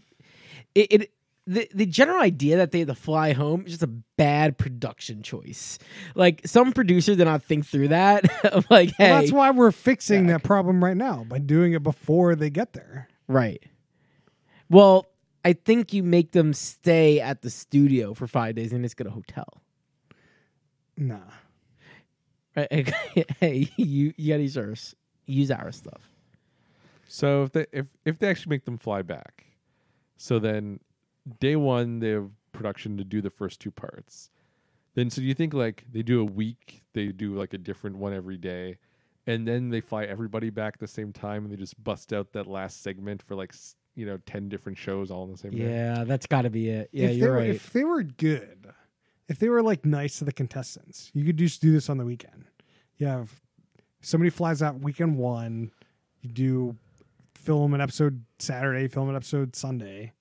it, it the the general idea that they have to fly home is just a bad production choice. Like some producers did not think through that. like, hey, Well, that's why we're fixing Jack. that problem right now by doing it before they get there. right. Well, I think you make them stay at the studio for five days and just get a hotel. Nah. Right? hey, you you gotta use our s- use our stuff. So if they if if they actually make them fly back, so then day one they have production to do the first two parts. Then so do you think like they do a week, they do like a different one every day, and then they fly everybody back at the same time and they just bust out that last segment for like you know ten different shows all in the same day. Yeah, that's got to be it. Yeah, if you're were, right. If they were good, if they were like nice to the contestants, you could just do this on the weekend. You have somebody flies out weekend one, you do film an episode Saturday, film an episode Sunday,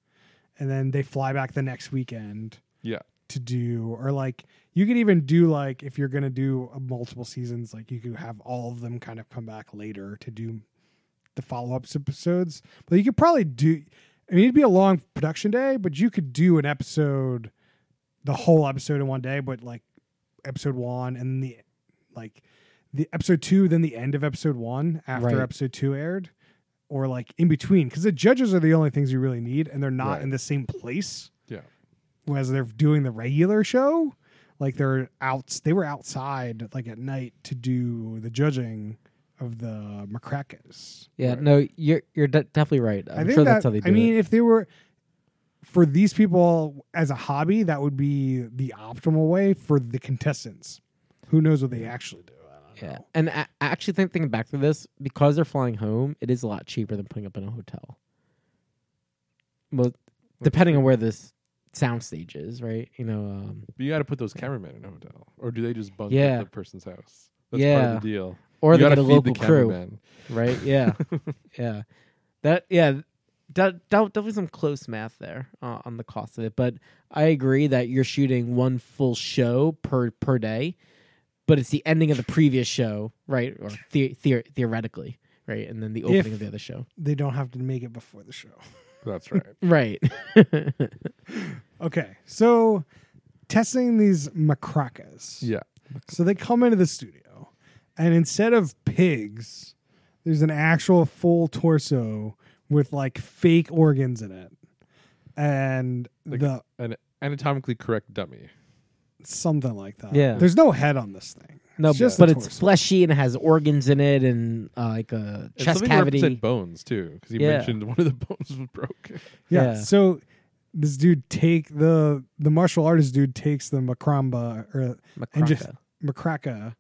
and then they fly back the next weekend Yeah. to do or like you could even do like if you're gonna do a multiple seasons like you could have all of them kind of come back later to do the follow-up episodes but you could probably do i mean it'd be a long production day but you could do an episode the whole episode in one day but like episode one and the like the episode two then the end of episode one after Right. episode two aired or like in between because the judges are the only things you really need and they're not Right. in the same place Yeah. whereas they're doing the regular show like they're out they were outside like at night to do the judging of the makrakas yeah, Right. no, you're you're de- definitely right. I'm i think sure that that's how they do i mean it. if they were for these people as a hobby that would be the optimal way for the contestants who knows what they actually do I don't Yeah, and I I actually think thinking back to this, because they're flying home, it is a lot cheaper than putting up in a hotel. Well, depending on where this sound stage is, right? You know, um, But you got to put those cameramen in a hotel, or do they just bunk Yeah. at the person's house? That's part Yeah. of the deal. or you they get a local the crew, cameraman. right? Yeah, yeah. That yeah, that, that definitely some close math there uh, on the cost of it. But I agree that you're shooting one full show per per day, but it's the ending of the previous show, right? Or the, the, theoretically, right? And then the opening If- of the other show, they don't have to make it before the show That's right. right? okay so testing these makrakas yeah. So they come into the studio, and instead of pigs, there's an actual full torso with like fake organs in it, and Like- the An anatomically correct dummy. Something like that. Yeah. There's no head on this thing. No, It's just but it's torso. fleshy and it has organs in it and uh, like a And chest something cavity. represent bones too, because he Yeah. mentioned one of the bones was broken. Yeah. Yeah. So this dude take the the martial artist dude takes the macramba or and just Makraka.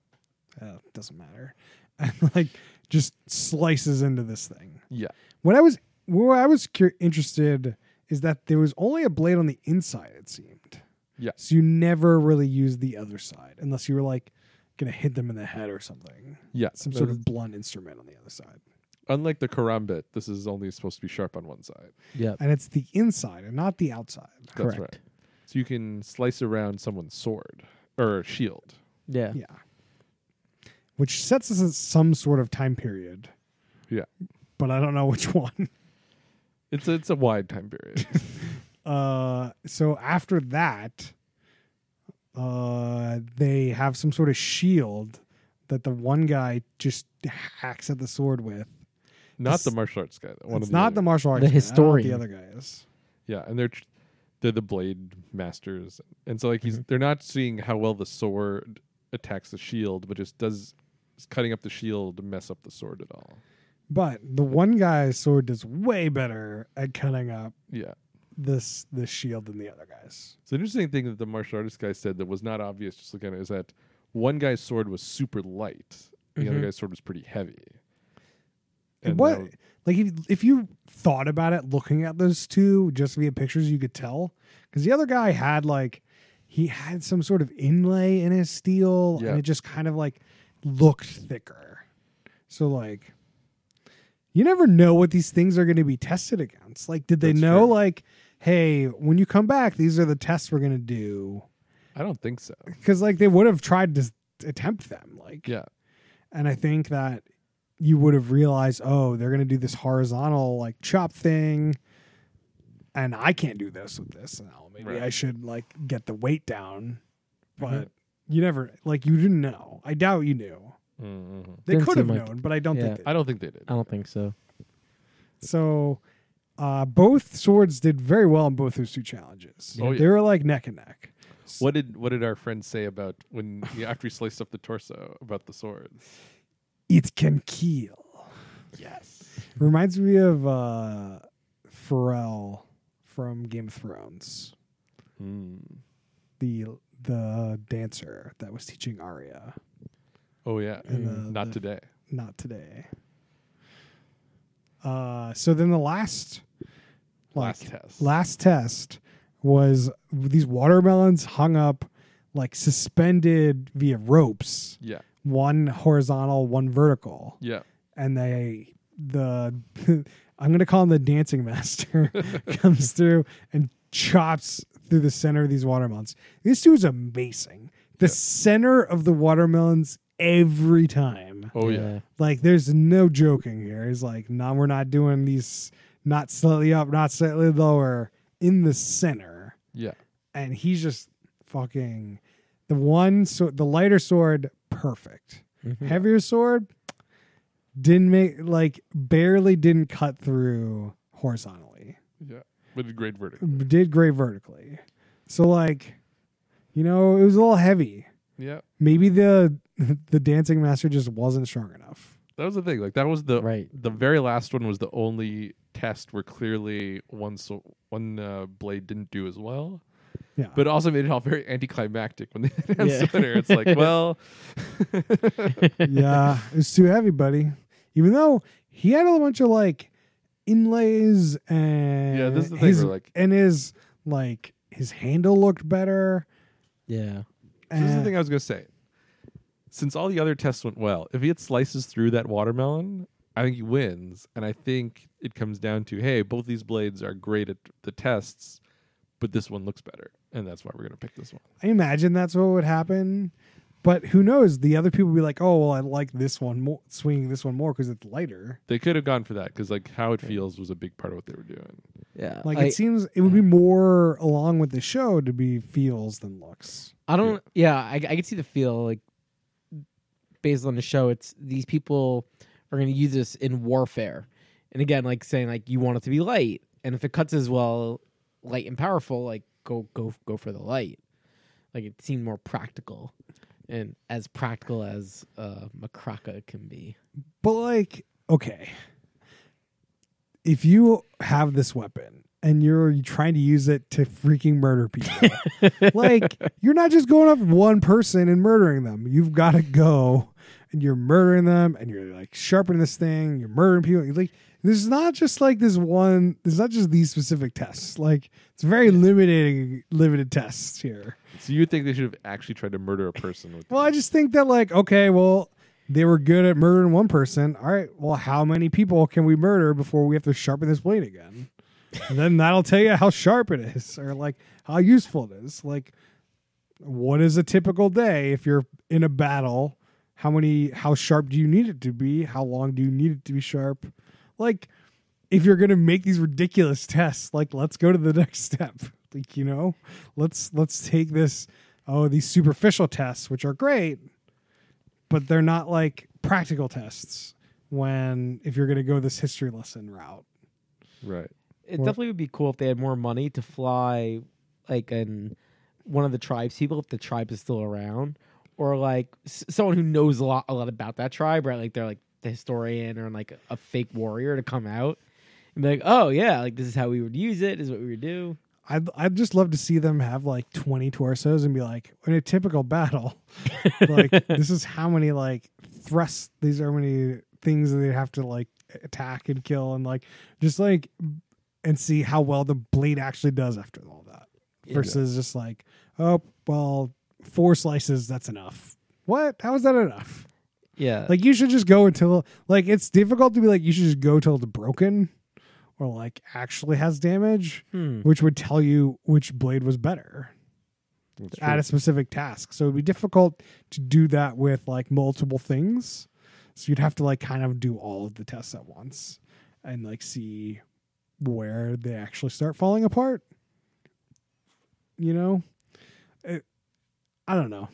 uh, doesn't matter, and like just slices into this thing. Yeah, What I was where I was cur- interested is that there was only a blade on the inside. It seemed. Yeah. So you never really use the other side unless you were like gonna hit them in the head or something. yeah. Some sort of blunt instrument on the other side. unlike the karambit, this is only supposed to be sharp on one side. Yeah. And it's the inside and not the outside. That's Correct. right. So you can slice around someone's sword or shield. Yeah. Yeah. Which sets us at some sort of time period. Yeah. But I don't know which one. It's a, it's a wide time period. Uh so after that uh they have some sort of shield that the one guy just hacks at the sword with. not This- the martial arts guy. One it's of the not other- the martial arts. The guy. I don't know what historian. The other guy is. Yeah, and they're they're the blade masters, and so like he's Mm-hmm. they're not seeing how well the sword attacks the shield, but just does cutting up the shield mess up the sword at all. But the one guy's sword does way better at cutting up Yeah. This this shield than the other guys. So the interesting thing that the martial artist guy said that was not obvious just looking at it is that one guy's sword was super light, the other Mhm. guy's sword was pretty heavy. And what was- like if if you thought about it looking at those two just via pictures you could tell because the other guy had like he had some sort of inlay in his steel Yeah. and it just kind of like looked thicker so like you never know what these things are going to be tested against like did they That's know true. like hey when you come back these are the tests we're going to do I don't think so. because like they would have tried to attempt them like Yeah. and I think that you would have realized, oh, they're going to do this horizontal like chop thing, and I can't do this with this. Now maybe Right. I should like get the weight down, but Mm-hmm. you never like you didn't know. I doubt you knew. Mm-hmm. They could have seem like- known, but I don't Yeah. think they I don't think they did. I don't think so. So, uh, both swords did very well in both those two challenges. Oh, yeah. They were like neck and neck. What did what did our friend say about when after he sliced up the torso about the sword? It can kill. Yes. Reminds me of uh, Forel from Game of Thrones. Mm. the the dancer that was teaching Arya. Oh yeah. And the- Not the- today. Not today. Uh, so then the last Last like, test. last test was these watermelons hung up like suspended via ropes, Yeah. one horizontal, one vertical, Yeah. and they the I'm gonna call him the dancing master comes through and chops through the center of these watermelons. This dude's amazing. The Yeah. center of the watermelons every time. Oh yeah. Like there's no joking here. He's like, no, we're not doing these not slightly up, not slightly lower, in the center. Yeah. And he's just fucking the one so the lighter sword, perfect. Mhm. Heavier sword didn't make like barely didn't cut through horizontally. Yeah. But it great verdict. Did great vertically. So like, you know, it was a little heavy. Yeah. Maybe the the dancing master just wasn't strong enough. That was the thing. Like that was the Right. the very last one was the only test where clearly one so one uh, blade didn't do as well. Yeah. But it also made it all very anticlimactic when they announced Yeah. the winner. It's like, well, yeah, it's too heavy, buddy. Even though he had a bunch of like inlays and Yeah, this is the thing his, where, like- and his like his handle looked better. Yeah. this is the thing I was gonna say. Since all the other tests went well, if he had slices through that watermelon, I think he wins. And I think it comes down to, hey, both these blades are great at the tests, but this one looks better, and that's why we're gonna pick this one. I imagine that's what would happen. But who knows? The other people would be like, "Oh, well, I like this one more, swinging this one more because it's lighter." They could have gone for that because like how it feels was a big part of what they were doing. Yeah. Like I, it seems it would be more along with the show to be feels than looks. I don't. Yeah, I, I can see the feel like based on the show. It's these people are going to use this in warfare, and again, like saying like you want it to be light, and if it cuts as well, light and powerful, like go go go for the light. Like it seemed more practical, and as practical as uh, Makraka can be. But like, okay, if you have this weapon and you're trying to use it to freaking murder people, like you're not just going up one person and murdering them. You've got to go and you're murdering them and you're like sharpening this thing. You're murdering people. You're like this is not just like this one. There's not just these specific tests. Like it's very limiting, limited tests here. So you think they should have actually tried to murder a person with Well, I just think that like okay, well they were good at murdering one person. All right, well how many people can we murder before we have to sharpen this blade again? And then that'll tell you how sharp it is or like how useful it is. Like what is a typical day if you're in a battle? How many how sharp do you need it to be? How long do you need it to be sharp? Like if you're going to make these ridiculous tests, like let's go to the next step. Like, you know, let's let's take this oh, these superficial tests which are great, but they're not like practical tests when if you're going to go this history lesson route. right. It definitely would be cool if they had more money to fly, like, in one of the tribes people if the tribe is still around, or like s- someone who knows a lot, a lot about that tribe, right? Like they're like the historian or like a fake warrior to come out and be like, oh yeah, like this is how we would use it. Is what we would do. I'd I'd just love to see them have like 20 torsos and be like in a typical battle, like this is how many like thrusts these are many things that they have to like attack and kill and like just like and see how well the blade actually does after all that Yeah. versus just like oh well four slices that's enough. What? How is that enough? Yeah, Like you should just go until like it's difficult to be like you should just go till it's broken or like actually has damage Hmm. which would tell you which blade was better That's at true. a specific task. So it'd be difficult to do that with like multiple things. So you'd have to like kind of do all of the tests at once and like see where they actually start falling apart. You know, it, I don't know.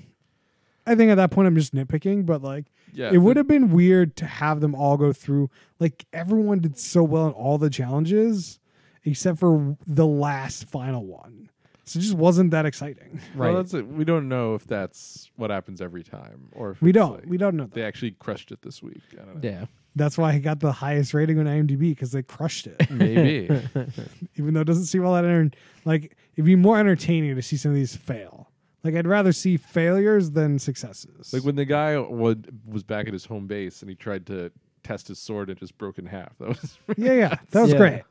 I think at that point I'm just nitpicking, but like yeah. it would have been weird to have them all go through like everyone did so well in all the challenges except for the last final one so it just wasn't that exciting Well, right. that's it. We don't know if that's what happens every time, or if we it's don't like we don't know that. they actually crushed it this week. I don't know. yeah, that's why i got the highest rating on imdb because they crushed it Maybe. even though it doesn't seem all that enter- like it'd be more entertaining to see some of these fail like i'd rather see failures than successes like when the guy would, was back at his home base and he tried to test his sword and just broke in half. That was yeah yeah that was Yeah. great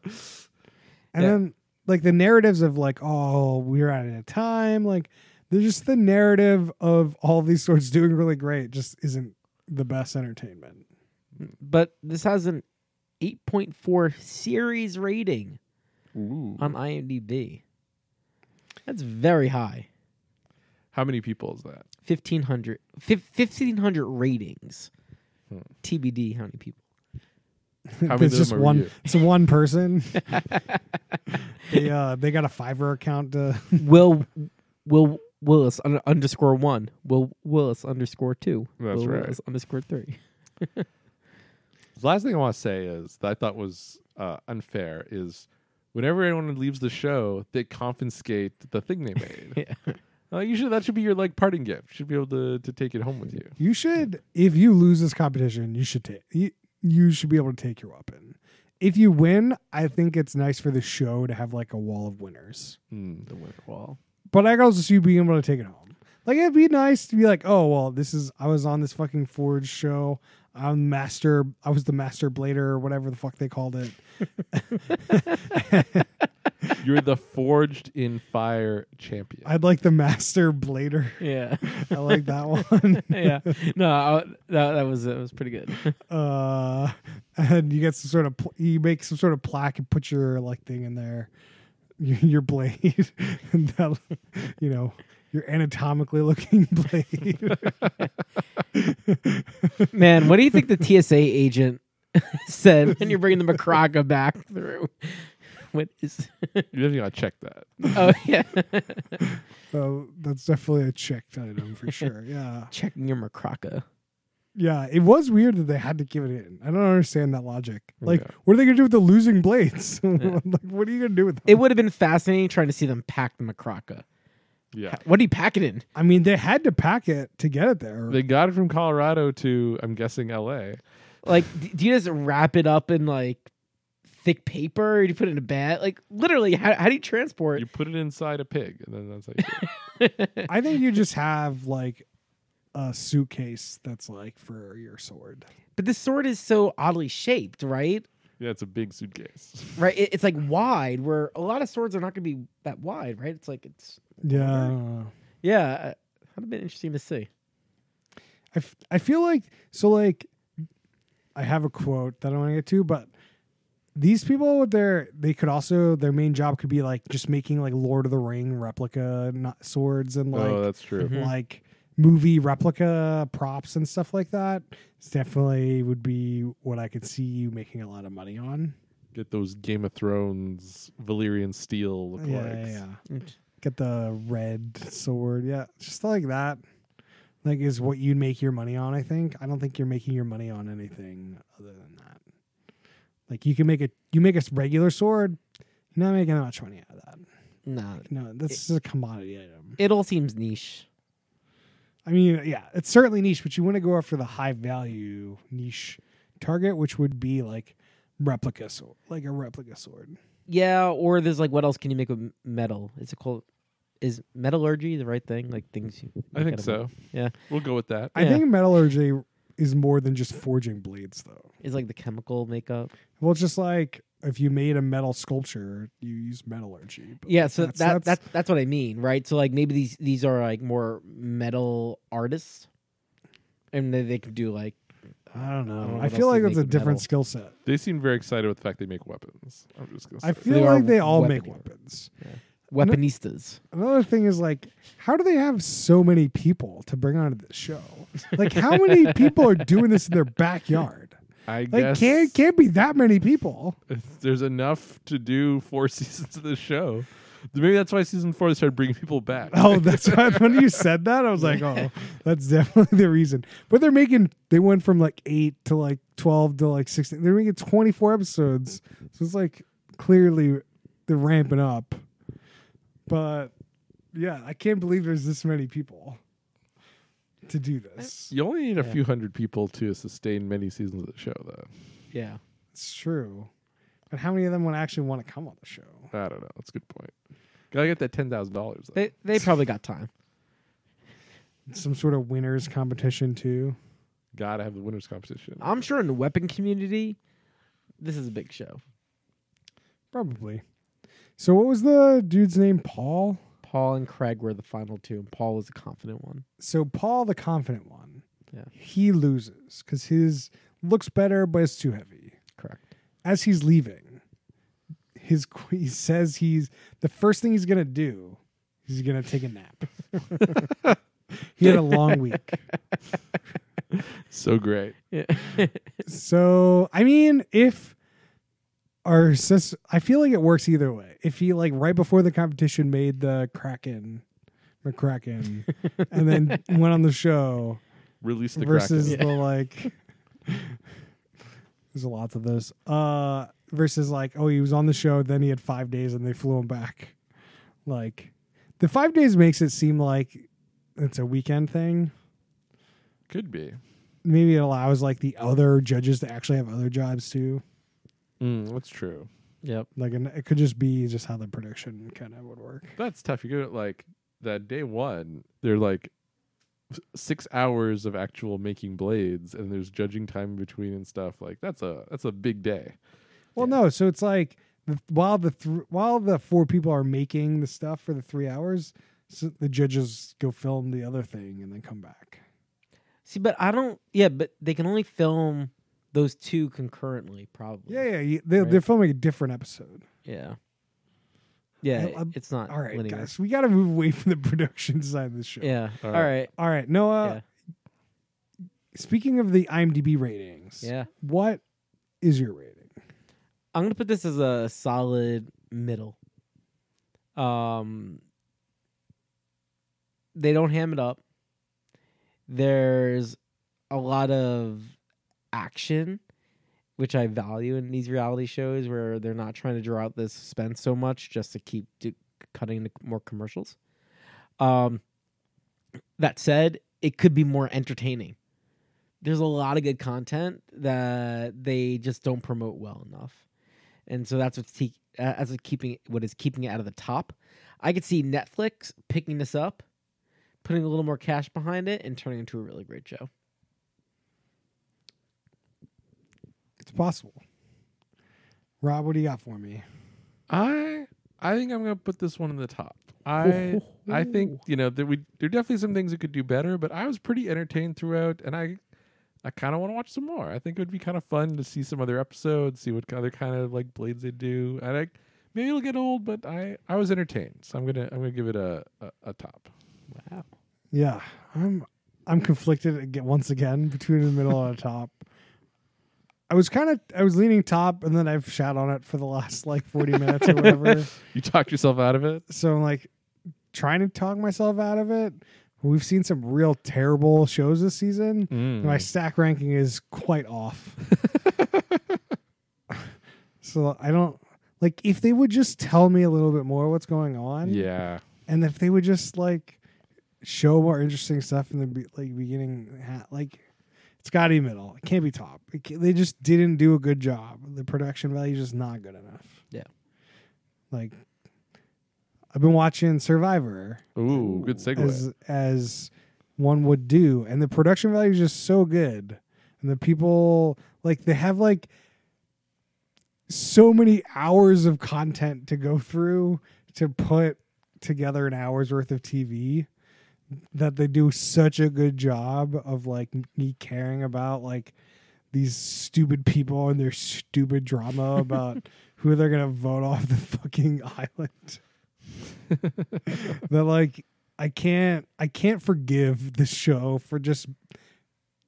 and Yeah. then like the narratives of like oh we're at a time like there's just the narrative of all these sorts doing really great just isn't the best entertainment but this has an eight point four series rating Ooh. on IMDb. That's very high. How many people is that? 1500 fif- 1500 ratings. Hmm. TBD how many people. How many it's just are one you? it's one person they uh they got a fiverr account to Will Wil Willis un- underscore one. Wil Willis underscore two. That's Will right. Willis underscore three. The last thing I want to say is that I thought was uh, unfair is whenever anyone leaves the show, they confiscate the thing they made. Yeah. Uh, usually that should be your like parting gift. You should be able to to take it home with you. you should if you lose this competition you should take you, you should be able to take your weapon if you win i think it's nice for the show to have like a wall of winners Hmm. The winner wall. But I could also see you being able to take it home. Like it'd be nice to be like, oh well, this is I was on this fucking Forge show. I'm master. I was the master blader or whatever the fuck they called it. You're the forged in fire champion. I'd like the master blader. Yeah. I like that one. yeah. No, I, that that was that was pretty good. Uh, and you get some sort of pl- you make some sort of plaque and put your like thing in there, your, your blade, and that you know your anatomically looking blade. Man, what do you think the TSA agent said when you're bringing the Makraka back through? What is? you definitely gotta check that. oh yeah, Oh, that's definitely a checked item for sure. Yeah. checking your Makraka. Yeah. It was weird that they had to give it in. I don't understand that logic. Like, Yeah. what are they going to do with the losing blades? like, what are you going to do with them? It would have been fascinating trying to see them pack the Makraka. Yeah. What do you pack it in? I mean, they had to pack it to get it there. They got it from Colorado to, I'm guessing, L.A. Like, d- do you just wrap it up in like thick paper, or do you put it in a bag? Like, literally, how, how do you transport? You put it inside a pig, and then that's how you do it. I think you just have like a suitcase that's like for your sword. But this sword is so oddly shaped, right? Yeah, it's a big suitcase. Right, it, it's like wide. Where a lot of swords are not going to be that wide, right? It's like it's Yeah. yeah. uh, That'd have been interesting to see. I, f- I feel like so like I have a quote that I want to get to, but these people with their they could also their main job could be like just making like Lord of the Ring replica not swords and like oh, that's true. Mhm. like movie replica props and stuff like that. It's definitely would be what I could see you making a lot of money on. Get those Game of Thrones Valyrian steel Yeah, yeah, yeah. Get the red sword. Yeah, just like that. Like is what you'd make your money on. I think. I don't think you're making your money on anything other than that. Like you can make a you make a regular sword. You're not making that much money out of that. Nah, No, this is a commodity item. it all seems niche. I mean, yeah, it's certainly niche, but you want to go after the high value niche target, which would be like replica sword, like a replica sword. Yeah, or there's like, what else can you make with metal? Is it called? Is metallurgy the right thing? Like things you? I think so. metal? Yeah. We'll go with that. I Yeah. think metallurgy is more than just forging blades, though. Is like the chemical makeup? Well, it's just like if you made a metal sculpture, you use metallurgy. Yeah, so that's- that that's- that's that's what I mean, right? So like maybe these these are like more metal artists, and they, they can do like I don't know. I don't know I, feel like they that's a different skill set. They seem very excited with the fact they make weapons. I'm just gonna say. I feel They like they all weapon- make weapons. Weaponistas. Another thing is like, how do they have so many people to bring onto the show? Like, how many people are doing this in their backyard? I Like, guess can't can't be that many people. there's enough to do four seasons of the show. Maybe that's why season four they started bringing people back. Oh, that's why when you said that, I was like, oh, that's definitely the reason. But they're making they went from like eight to like twelve to like sixteen. They're making twenty four episodes, so it's like clearly they're ramping up. But yeah, I can't believe there's this many people to do this. You only need a Yeah. few hundred people to sustain many seasons of the show, though. Yeah, It's true. But how many of them would actually want to come on the show? I don't know. That's a good point. Gotta get that ten thousand dollars. they they probably got time. Some sort of winners competition too. Gotta have the winners competition. I'm sure in the weapon community, this is a big show. Probably. So what was the dude's name? Paul? Paul and Craig were the final two, and Paul was the confident one. So Paul, the confident one, Yeah. he loses because his looks better, but it's too heavy. Correct. As he's leaving, his he says he's the first thing he's gonna do. He's gonna take a nap. he had a long week. so great. Yeah. So I mean, if our sis, I feel like it works either way. If he like right before the competition made the Kraken, McCracken, and then went on the show Release the versus Kraken. the like, there's a lot of those. Uh, versus like, oh, he was on the show, then he had five days, and they flew him back. Like, the five days makes it seem like it's a weekend thing. Could be. Maybe it allows like the other judges to actually have other jobs too. Mm, that's true. Yep. Like, and it could just be just how the prediction kind of would work. That's tough. You go like that day one. They're like six hours of actual making blades, and there's judging time in between and stuff. Like that's a that's a big day. Well, no, so it's like the, while the th- while the four people are making the stuff for the three hours, so the judges go film the other thing and then come back. See, but I don't. Yeah, but they can only film those two concurrently, probably. Yeah, yeah, you, they, Right. they're filming a different episode. Yeah. Yeah, I- I'm- it's not All right, linear. guys, we got to move away from the production side of the show. Yeah. All All right. right. All right, Noah. Speaking of the IMDb ratings, Yeah. what is your rating? I'm gonna put this as a solid middle. Um, they don't ham it up. There's a lot of action, which I value in these reality shows, where they're not trying to draw out the suspense so much just to keep do- cutting to more commercials. Um, that said, it could be more entertaining. There's a lot of good content that they just don't promote well enough, and so that's what's te- that's keeping what is keeping it out of the top. I could see Netflix picking this up, putting a little more cash behind it, and turning into a really great show. It's possible. Rob, what do you got for me? I I think I'm gonna put this one in the top. I oh. I think you know that we there are definitely some things it could do better, but I was pretty entertained throughout, and I I kind of want to watch some more. I think it would be kind of fun to see some other episodes, see what other kind of like blades they do. And I maybe it'll get old, but I I was entertained, so I'm gonna I'm gonna give it a a, a top. Wow. Yeah, I'm I'm conflicted once again between the middle and the top. I was kind of I was leaning top, and then I've shat on it for the last like 40 minutes or whatever. You talked yourself out of it. So I'm like trying to talk myself out of it. We've seen some real terrible shows this season. Mm. My stack ranking is quite off. so I don't like if they would just tell me a little bit more what's going on. Yeah. And if they would just like show more interesting stuff in the be- like beginning, like it's got to be middle. It can't be top. It ca- they just didn't do a good job. The production value is just not good enough. Yeah. Like I've been watching Survivor Ooh, good segue. as as one would do, and the production value is just so good, and the people like they have like so many hours of content to go through to put together an hour's worth of TV that they do such a good job of like me caring about like these stupid people and their stupid drama about who they're gonna vote off the fucking island. that like I can't I can't forgive the show for just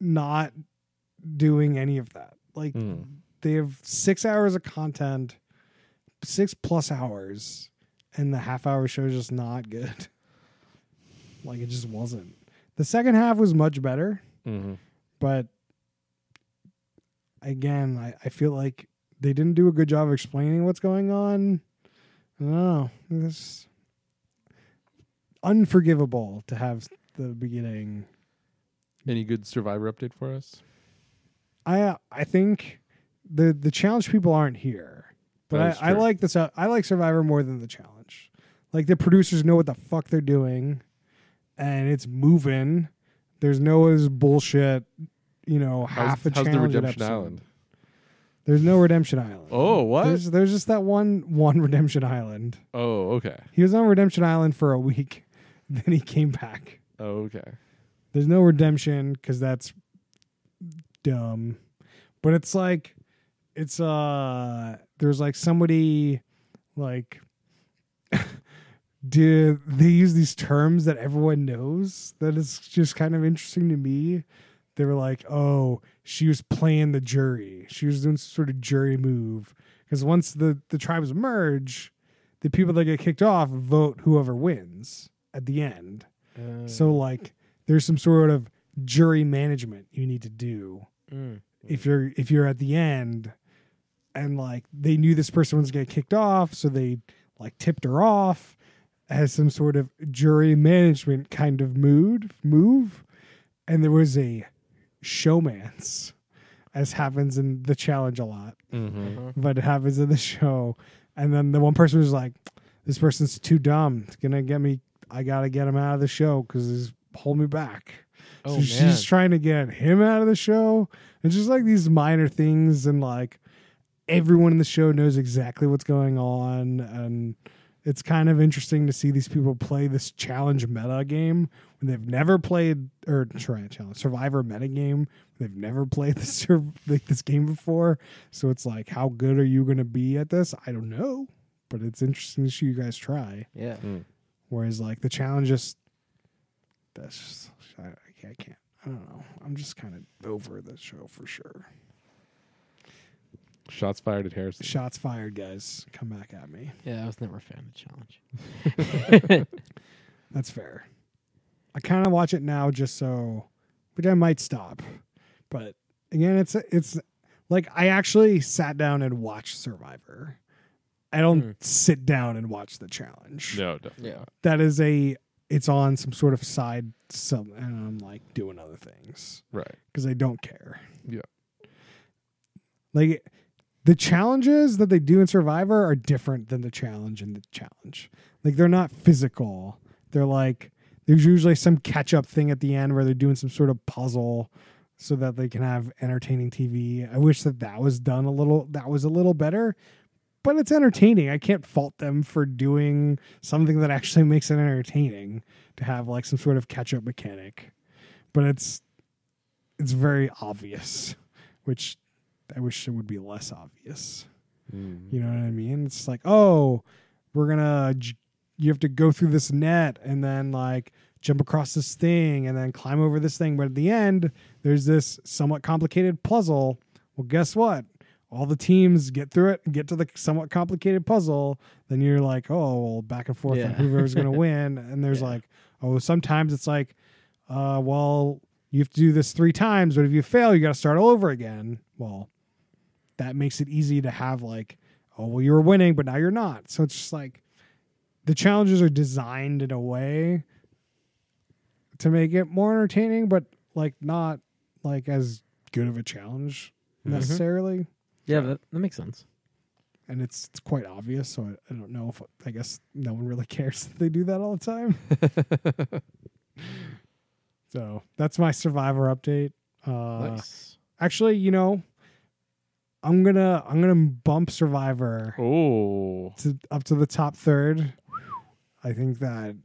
not doing any of that. Like Mm. they have six hours of content, six plus hours, and the half hour show is just not good. Like it just wasn't. The second half was much better, hmm but again, I, I feel like they didn't do a good job of explaining what's going on. I don't know. It's unforgivable to have the beginning. Any good Survivor update for us? I I think the the challenge people aren't here, but I, I like this. I like Survivor more than the challenge. Like the producers know what the fuck they're doing, and it's moving. There's no bullshit. You know, half how's, a how's the Redemption episode. Island? There's no Redemption Island. Oh, what? There's there's just that one one Redemption Island. oh, okay. He was on Redemption Island for a week, then he came back. Oh, okay. There's no redemption because that's dumb. But it's like it's uh there's like somebody like did they use these terms that everyone knows that is just kind of interesting to me. They were like, "Oh, she was playing the jury. She was doing some sort of jury move." Because once the the tribes merge, the people that get kicked off vote whoever wins at the end. Uh, So like there's some sort of jury management you need to do mm. if you're if you're at the end and like they knew this person was going to get kicked off so they like tipped her off as some sort of jury management kind of mood move and there was a showmance as happens in the challenge a lot Mm-hmm. Uh-huh. but it happens in the show. And then the one person was like, "This person's too dumb. It's gonna get me. I gotta get him out of the show because he's holding me back." Oh so man. she's trying to get him out of the show. It's just like these minor things, and like everyone in the show knows exactly what's going on, and it's kind of interesting to see these people play this challenge meta game when they've never played or try challenge survivor meta game. They've never played this like this game before, so it's like, how good are you going to be at this? I don't know, but it's interesting to see you guys try. yeah. Hmm. Whereas like the challenge just that's just I, I can't. I don't know. I'm just kind of over the show for sure. Shots fired at Harrison. Shots fired, guys. Come back at me. Yeah, I was never a fan of the challenge. That's fair. I kind of watch it now just so, which I might stop. But again, it's it's like I actually sat down and watched Survivor. I don't Hmm. sit down and watch the challenge. No, definitely Yeah. That is a it's on some sort of side some and I'm like doing other things Right. because I don't care. Yeah. Like the challenges that they do in Survivor are different than the challenge in the challenge. Like they're not physical. They're like there's usually some catch up thing at the end where they're doing some sort of puzzle so that they can have entertaining TV. I wish that that was done a little that was a little better. But it's entertaining. I can't fault them for doing something that actually makes it entertaining to have like some sort of catch up mechanic. But it's it's very obvious, which I wish it would be less obvious. Mm. You know what I mean? It's like, oh, we're gonna, j- you have to go through this net and then like jump across this thing and then climb over this thing. But at the end, there's this somewhat complicated puzzle. Well, guess what? All the teams get through it and get to the somewhat complicated puzzle. Then you're like, oh, well, back and forth on Yeah. whoever's gonna win. And there's Yeah. like, oh, sometimes it's like, uh, well, you have to do this three times, but if you fail, you got to start all over again. Well, that makes it easy to have like, oh, well, you were winning, but now you're not. So it's just like the challenges are designed in a way to make it more entertaining, but like not like as good of a challenge Mhm. necessarily. Yeah, that, that makes sense. And it's it's quite obvious. So I, I don't know if I guess no one really cares that they do that all the time. so that's my Survivor update. Uh, nice. Actually, you know, I'm gonna I'm gonna bump Survivor Oh. to up to the top third. I think that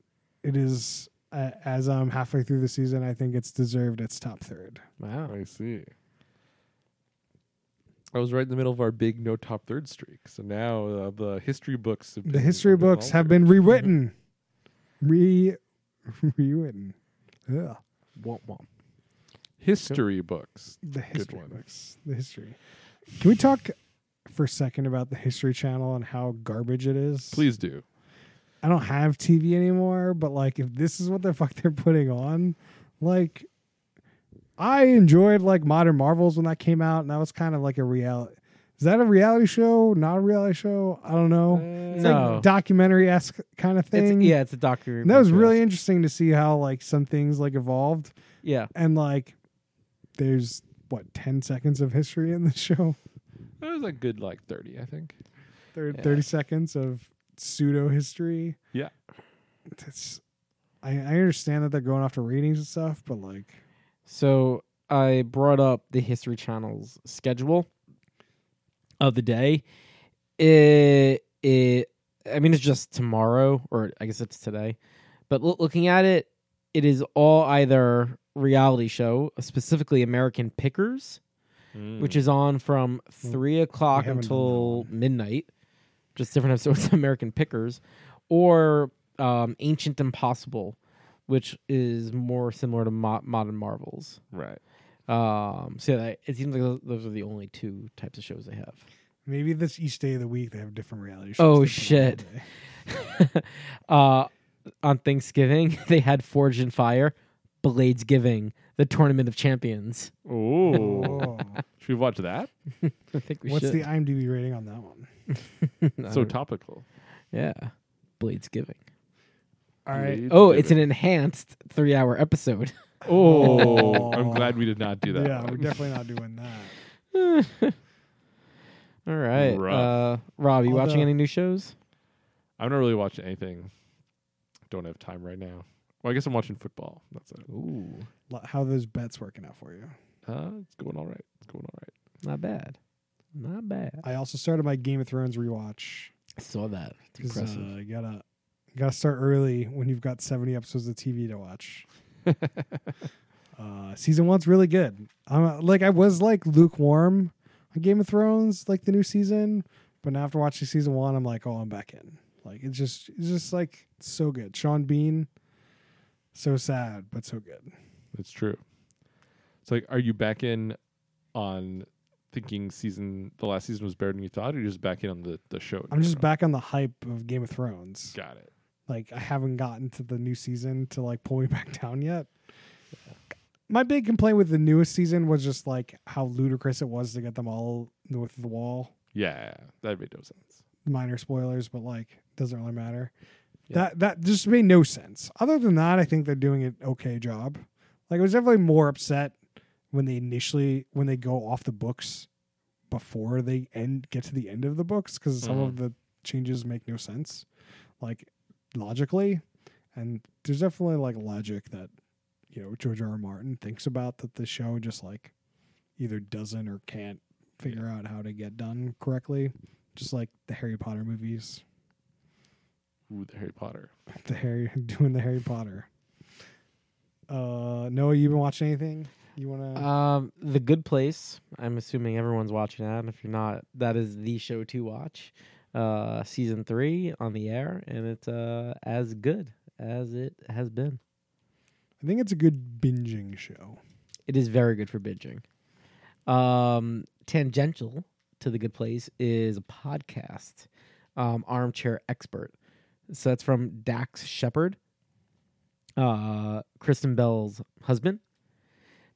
it is uh, as I'm halfway through the season. I think it's deserved its top third. Wow. I see. I was right in the middle of our big no top third streak. So now uh, the history books have been, The been, history books have been rewritten, re rewritten. Ugh. Womp womp. history books. The history books. The history. Can we talk for a second about the History Channel and how garbage it is? Please do. I don't have TV anymore, but like if this is what the fuck they're putting on, like I enjoyed like Modern Marvels when that came out, and that was kind of like a reality. Is that a reality show? Not a reality show? I don't know. It's no. like documentary esque kind of It's, thing. yeah, it's a documentary. And that was really interesting to see how like some things like evolved, Yeah. and like there's what ten seconds of history in the show. It was a good like thirty, I think. Thir- Yeah. 30 seconds of pseudo history. Yeah. That's I, I understand that they're going after ratings and stuff, but like So I brought up the History Channel's schedule of the day. It, it, I mean, it's just tomorrow, or I guess it's today. But loo- looking at it, it is all either reality show, specifically American Pickers, which is on from three o'clock haven't done that until midnight. Just different episodes of American Pickers, or um, Ancient Impossible, which is more similar to Mo- Modern Marvels. right. Um, so yeah, it seems like those, those are the only two types of shows they have. maybe this each day of the week they have different reality shows. Oh, they put on shit. uh, on Thanksgiving, they had Forged in Fire, Blades Giving, the Tournament of Champions. Oh. Oh. Should we watch that? I think we should. What's should. the IMDb rating on that one? So topical. yeah, Blades Giving. All right. Blades Oh, it's an enhanced three-hour episode. Oh, I'm glad we did not do that. Yeah, one. we're definitely not doing that. All right, Rough. uh, Rob, you watching any new shows? I'm not really watching anything. Don't have time right now. Well, I guess I'm watching football. That's it. Ooh, How are those bets working out for you? Uh, it's going all right. It's going all right. not bad, not bad. I also started my Game of Thrones rewatch. I saw that. It's 'cause, impressive. Uh, you gotta gotta start early when you've got 70 episodes of TV to watch. uh, season one's really good. I'm like I was like lukewarm on Game of Thrones, like the new season, but now after watching season one, I'm like, oh, I'm back in. Like it's just it's just like so good. Sean Bean, so sad but so good. It's true. It's like, are you back in on thinking season the last season was better than you thought, or you're just back in on the the show? I'm just back on the hype of Game of Thrones. Got it. Like I haven't gotten to the new season to like pull me back down yet. My big complaint with the newest season was just like how ludicrous it was to get them all north of the wall. Yeah, that made no sense. Minor spoilers, but like doesn't really matter. That that just made no sense. Other than that, I think they're doing an okay job. Like I was definitely more upset when they initially when they go off the books before they end get to the end of the books because some of mm-hmm. the changes make no sense, like logically. And there's definitely like logic that you know George R. R. Martin thinks about that the show just like either doesn't or can't figure out how to get done correctly. Just like the Harry Potter movies, Ooh, the Harry Potter. the Harry doing the Harry Potter. Uh, Noah, you been watching anything? You wanna? Um, The Good Place. I'm assuming everyone's watching that. And if you're not, that is the show to watch. Uh, season three on the air, and it's uh as good as it has been. I think it's a good binging show. It is very good for binging. Um, tangential to the good place is a podcast, um, Armchair Expert. So that's from Dax Shepard, uh, Kristen Bell's husband.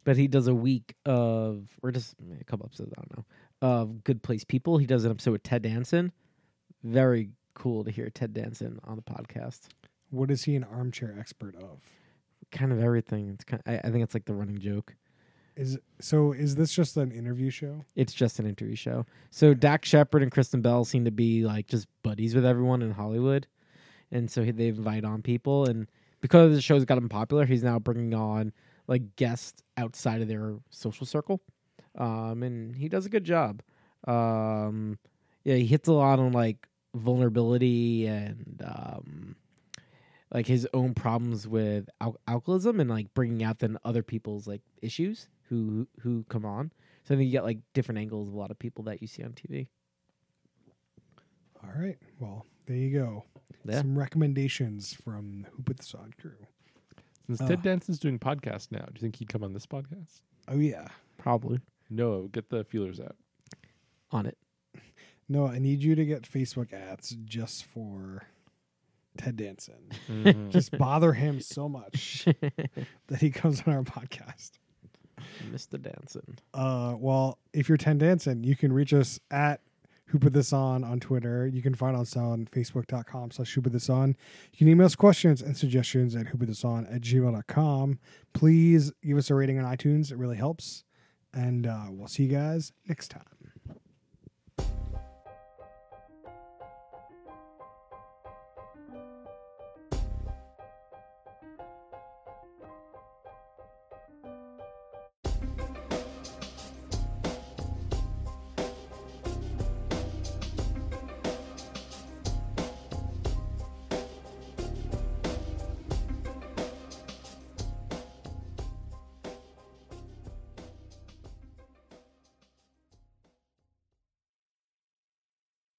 But he does a week of, or just a couple episodes, I don't know, of Good Place People. He does an episode with Ted Danson. Very cool to hear Ted Danson on the podcast. What is he an armchair expert of? Kind of everything. It's kind. I, I think it's like the running joke. Is so? Is this just an interview show? It's just an interview show. So Dax Shepard and Kristen Bell seem to be like just buddies with everyone in Hollywood, and so he- they invite on people. And because the show's gotten popular, he's now bringing on like guests outside of their social circle, um, and he does a good job. Um, yeah, he hits a lot on like vulnerability and um, like his own problems with al- alcoholism and like bringing out then other people's like issues who who come on. So I think you get like different angles of a lot of people that you see on TV. All right. Well, there you go. Yeah. Some recommendations from Who Put This On Crew. Since Oh. Ted Danson's doing podcast now, do you think he'd come on this podcast? Oh yeah. Probably No, get the feelers out. on it. No, I need you to get Facebook ads just for Ted Danson. Mhm. just bother him so much that he comes on our podcast. Mr. Danson. Uh, well, if you're Ted Danson, you can reach us at Who Put This On on Twitter. You can find us on Facebook.com slash Who Put This On. You can email us questions and suggestions at Who Put This On at gmail.com. Please give us a rating on iTunes. It really helps. And uh, we'll see you guys next time.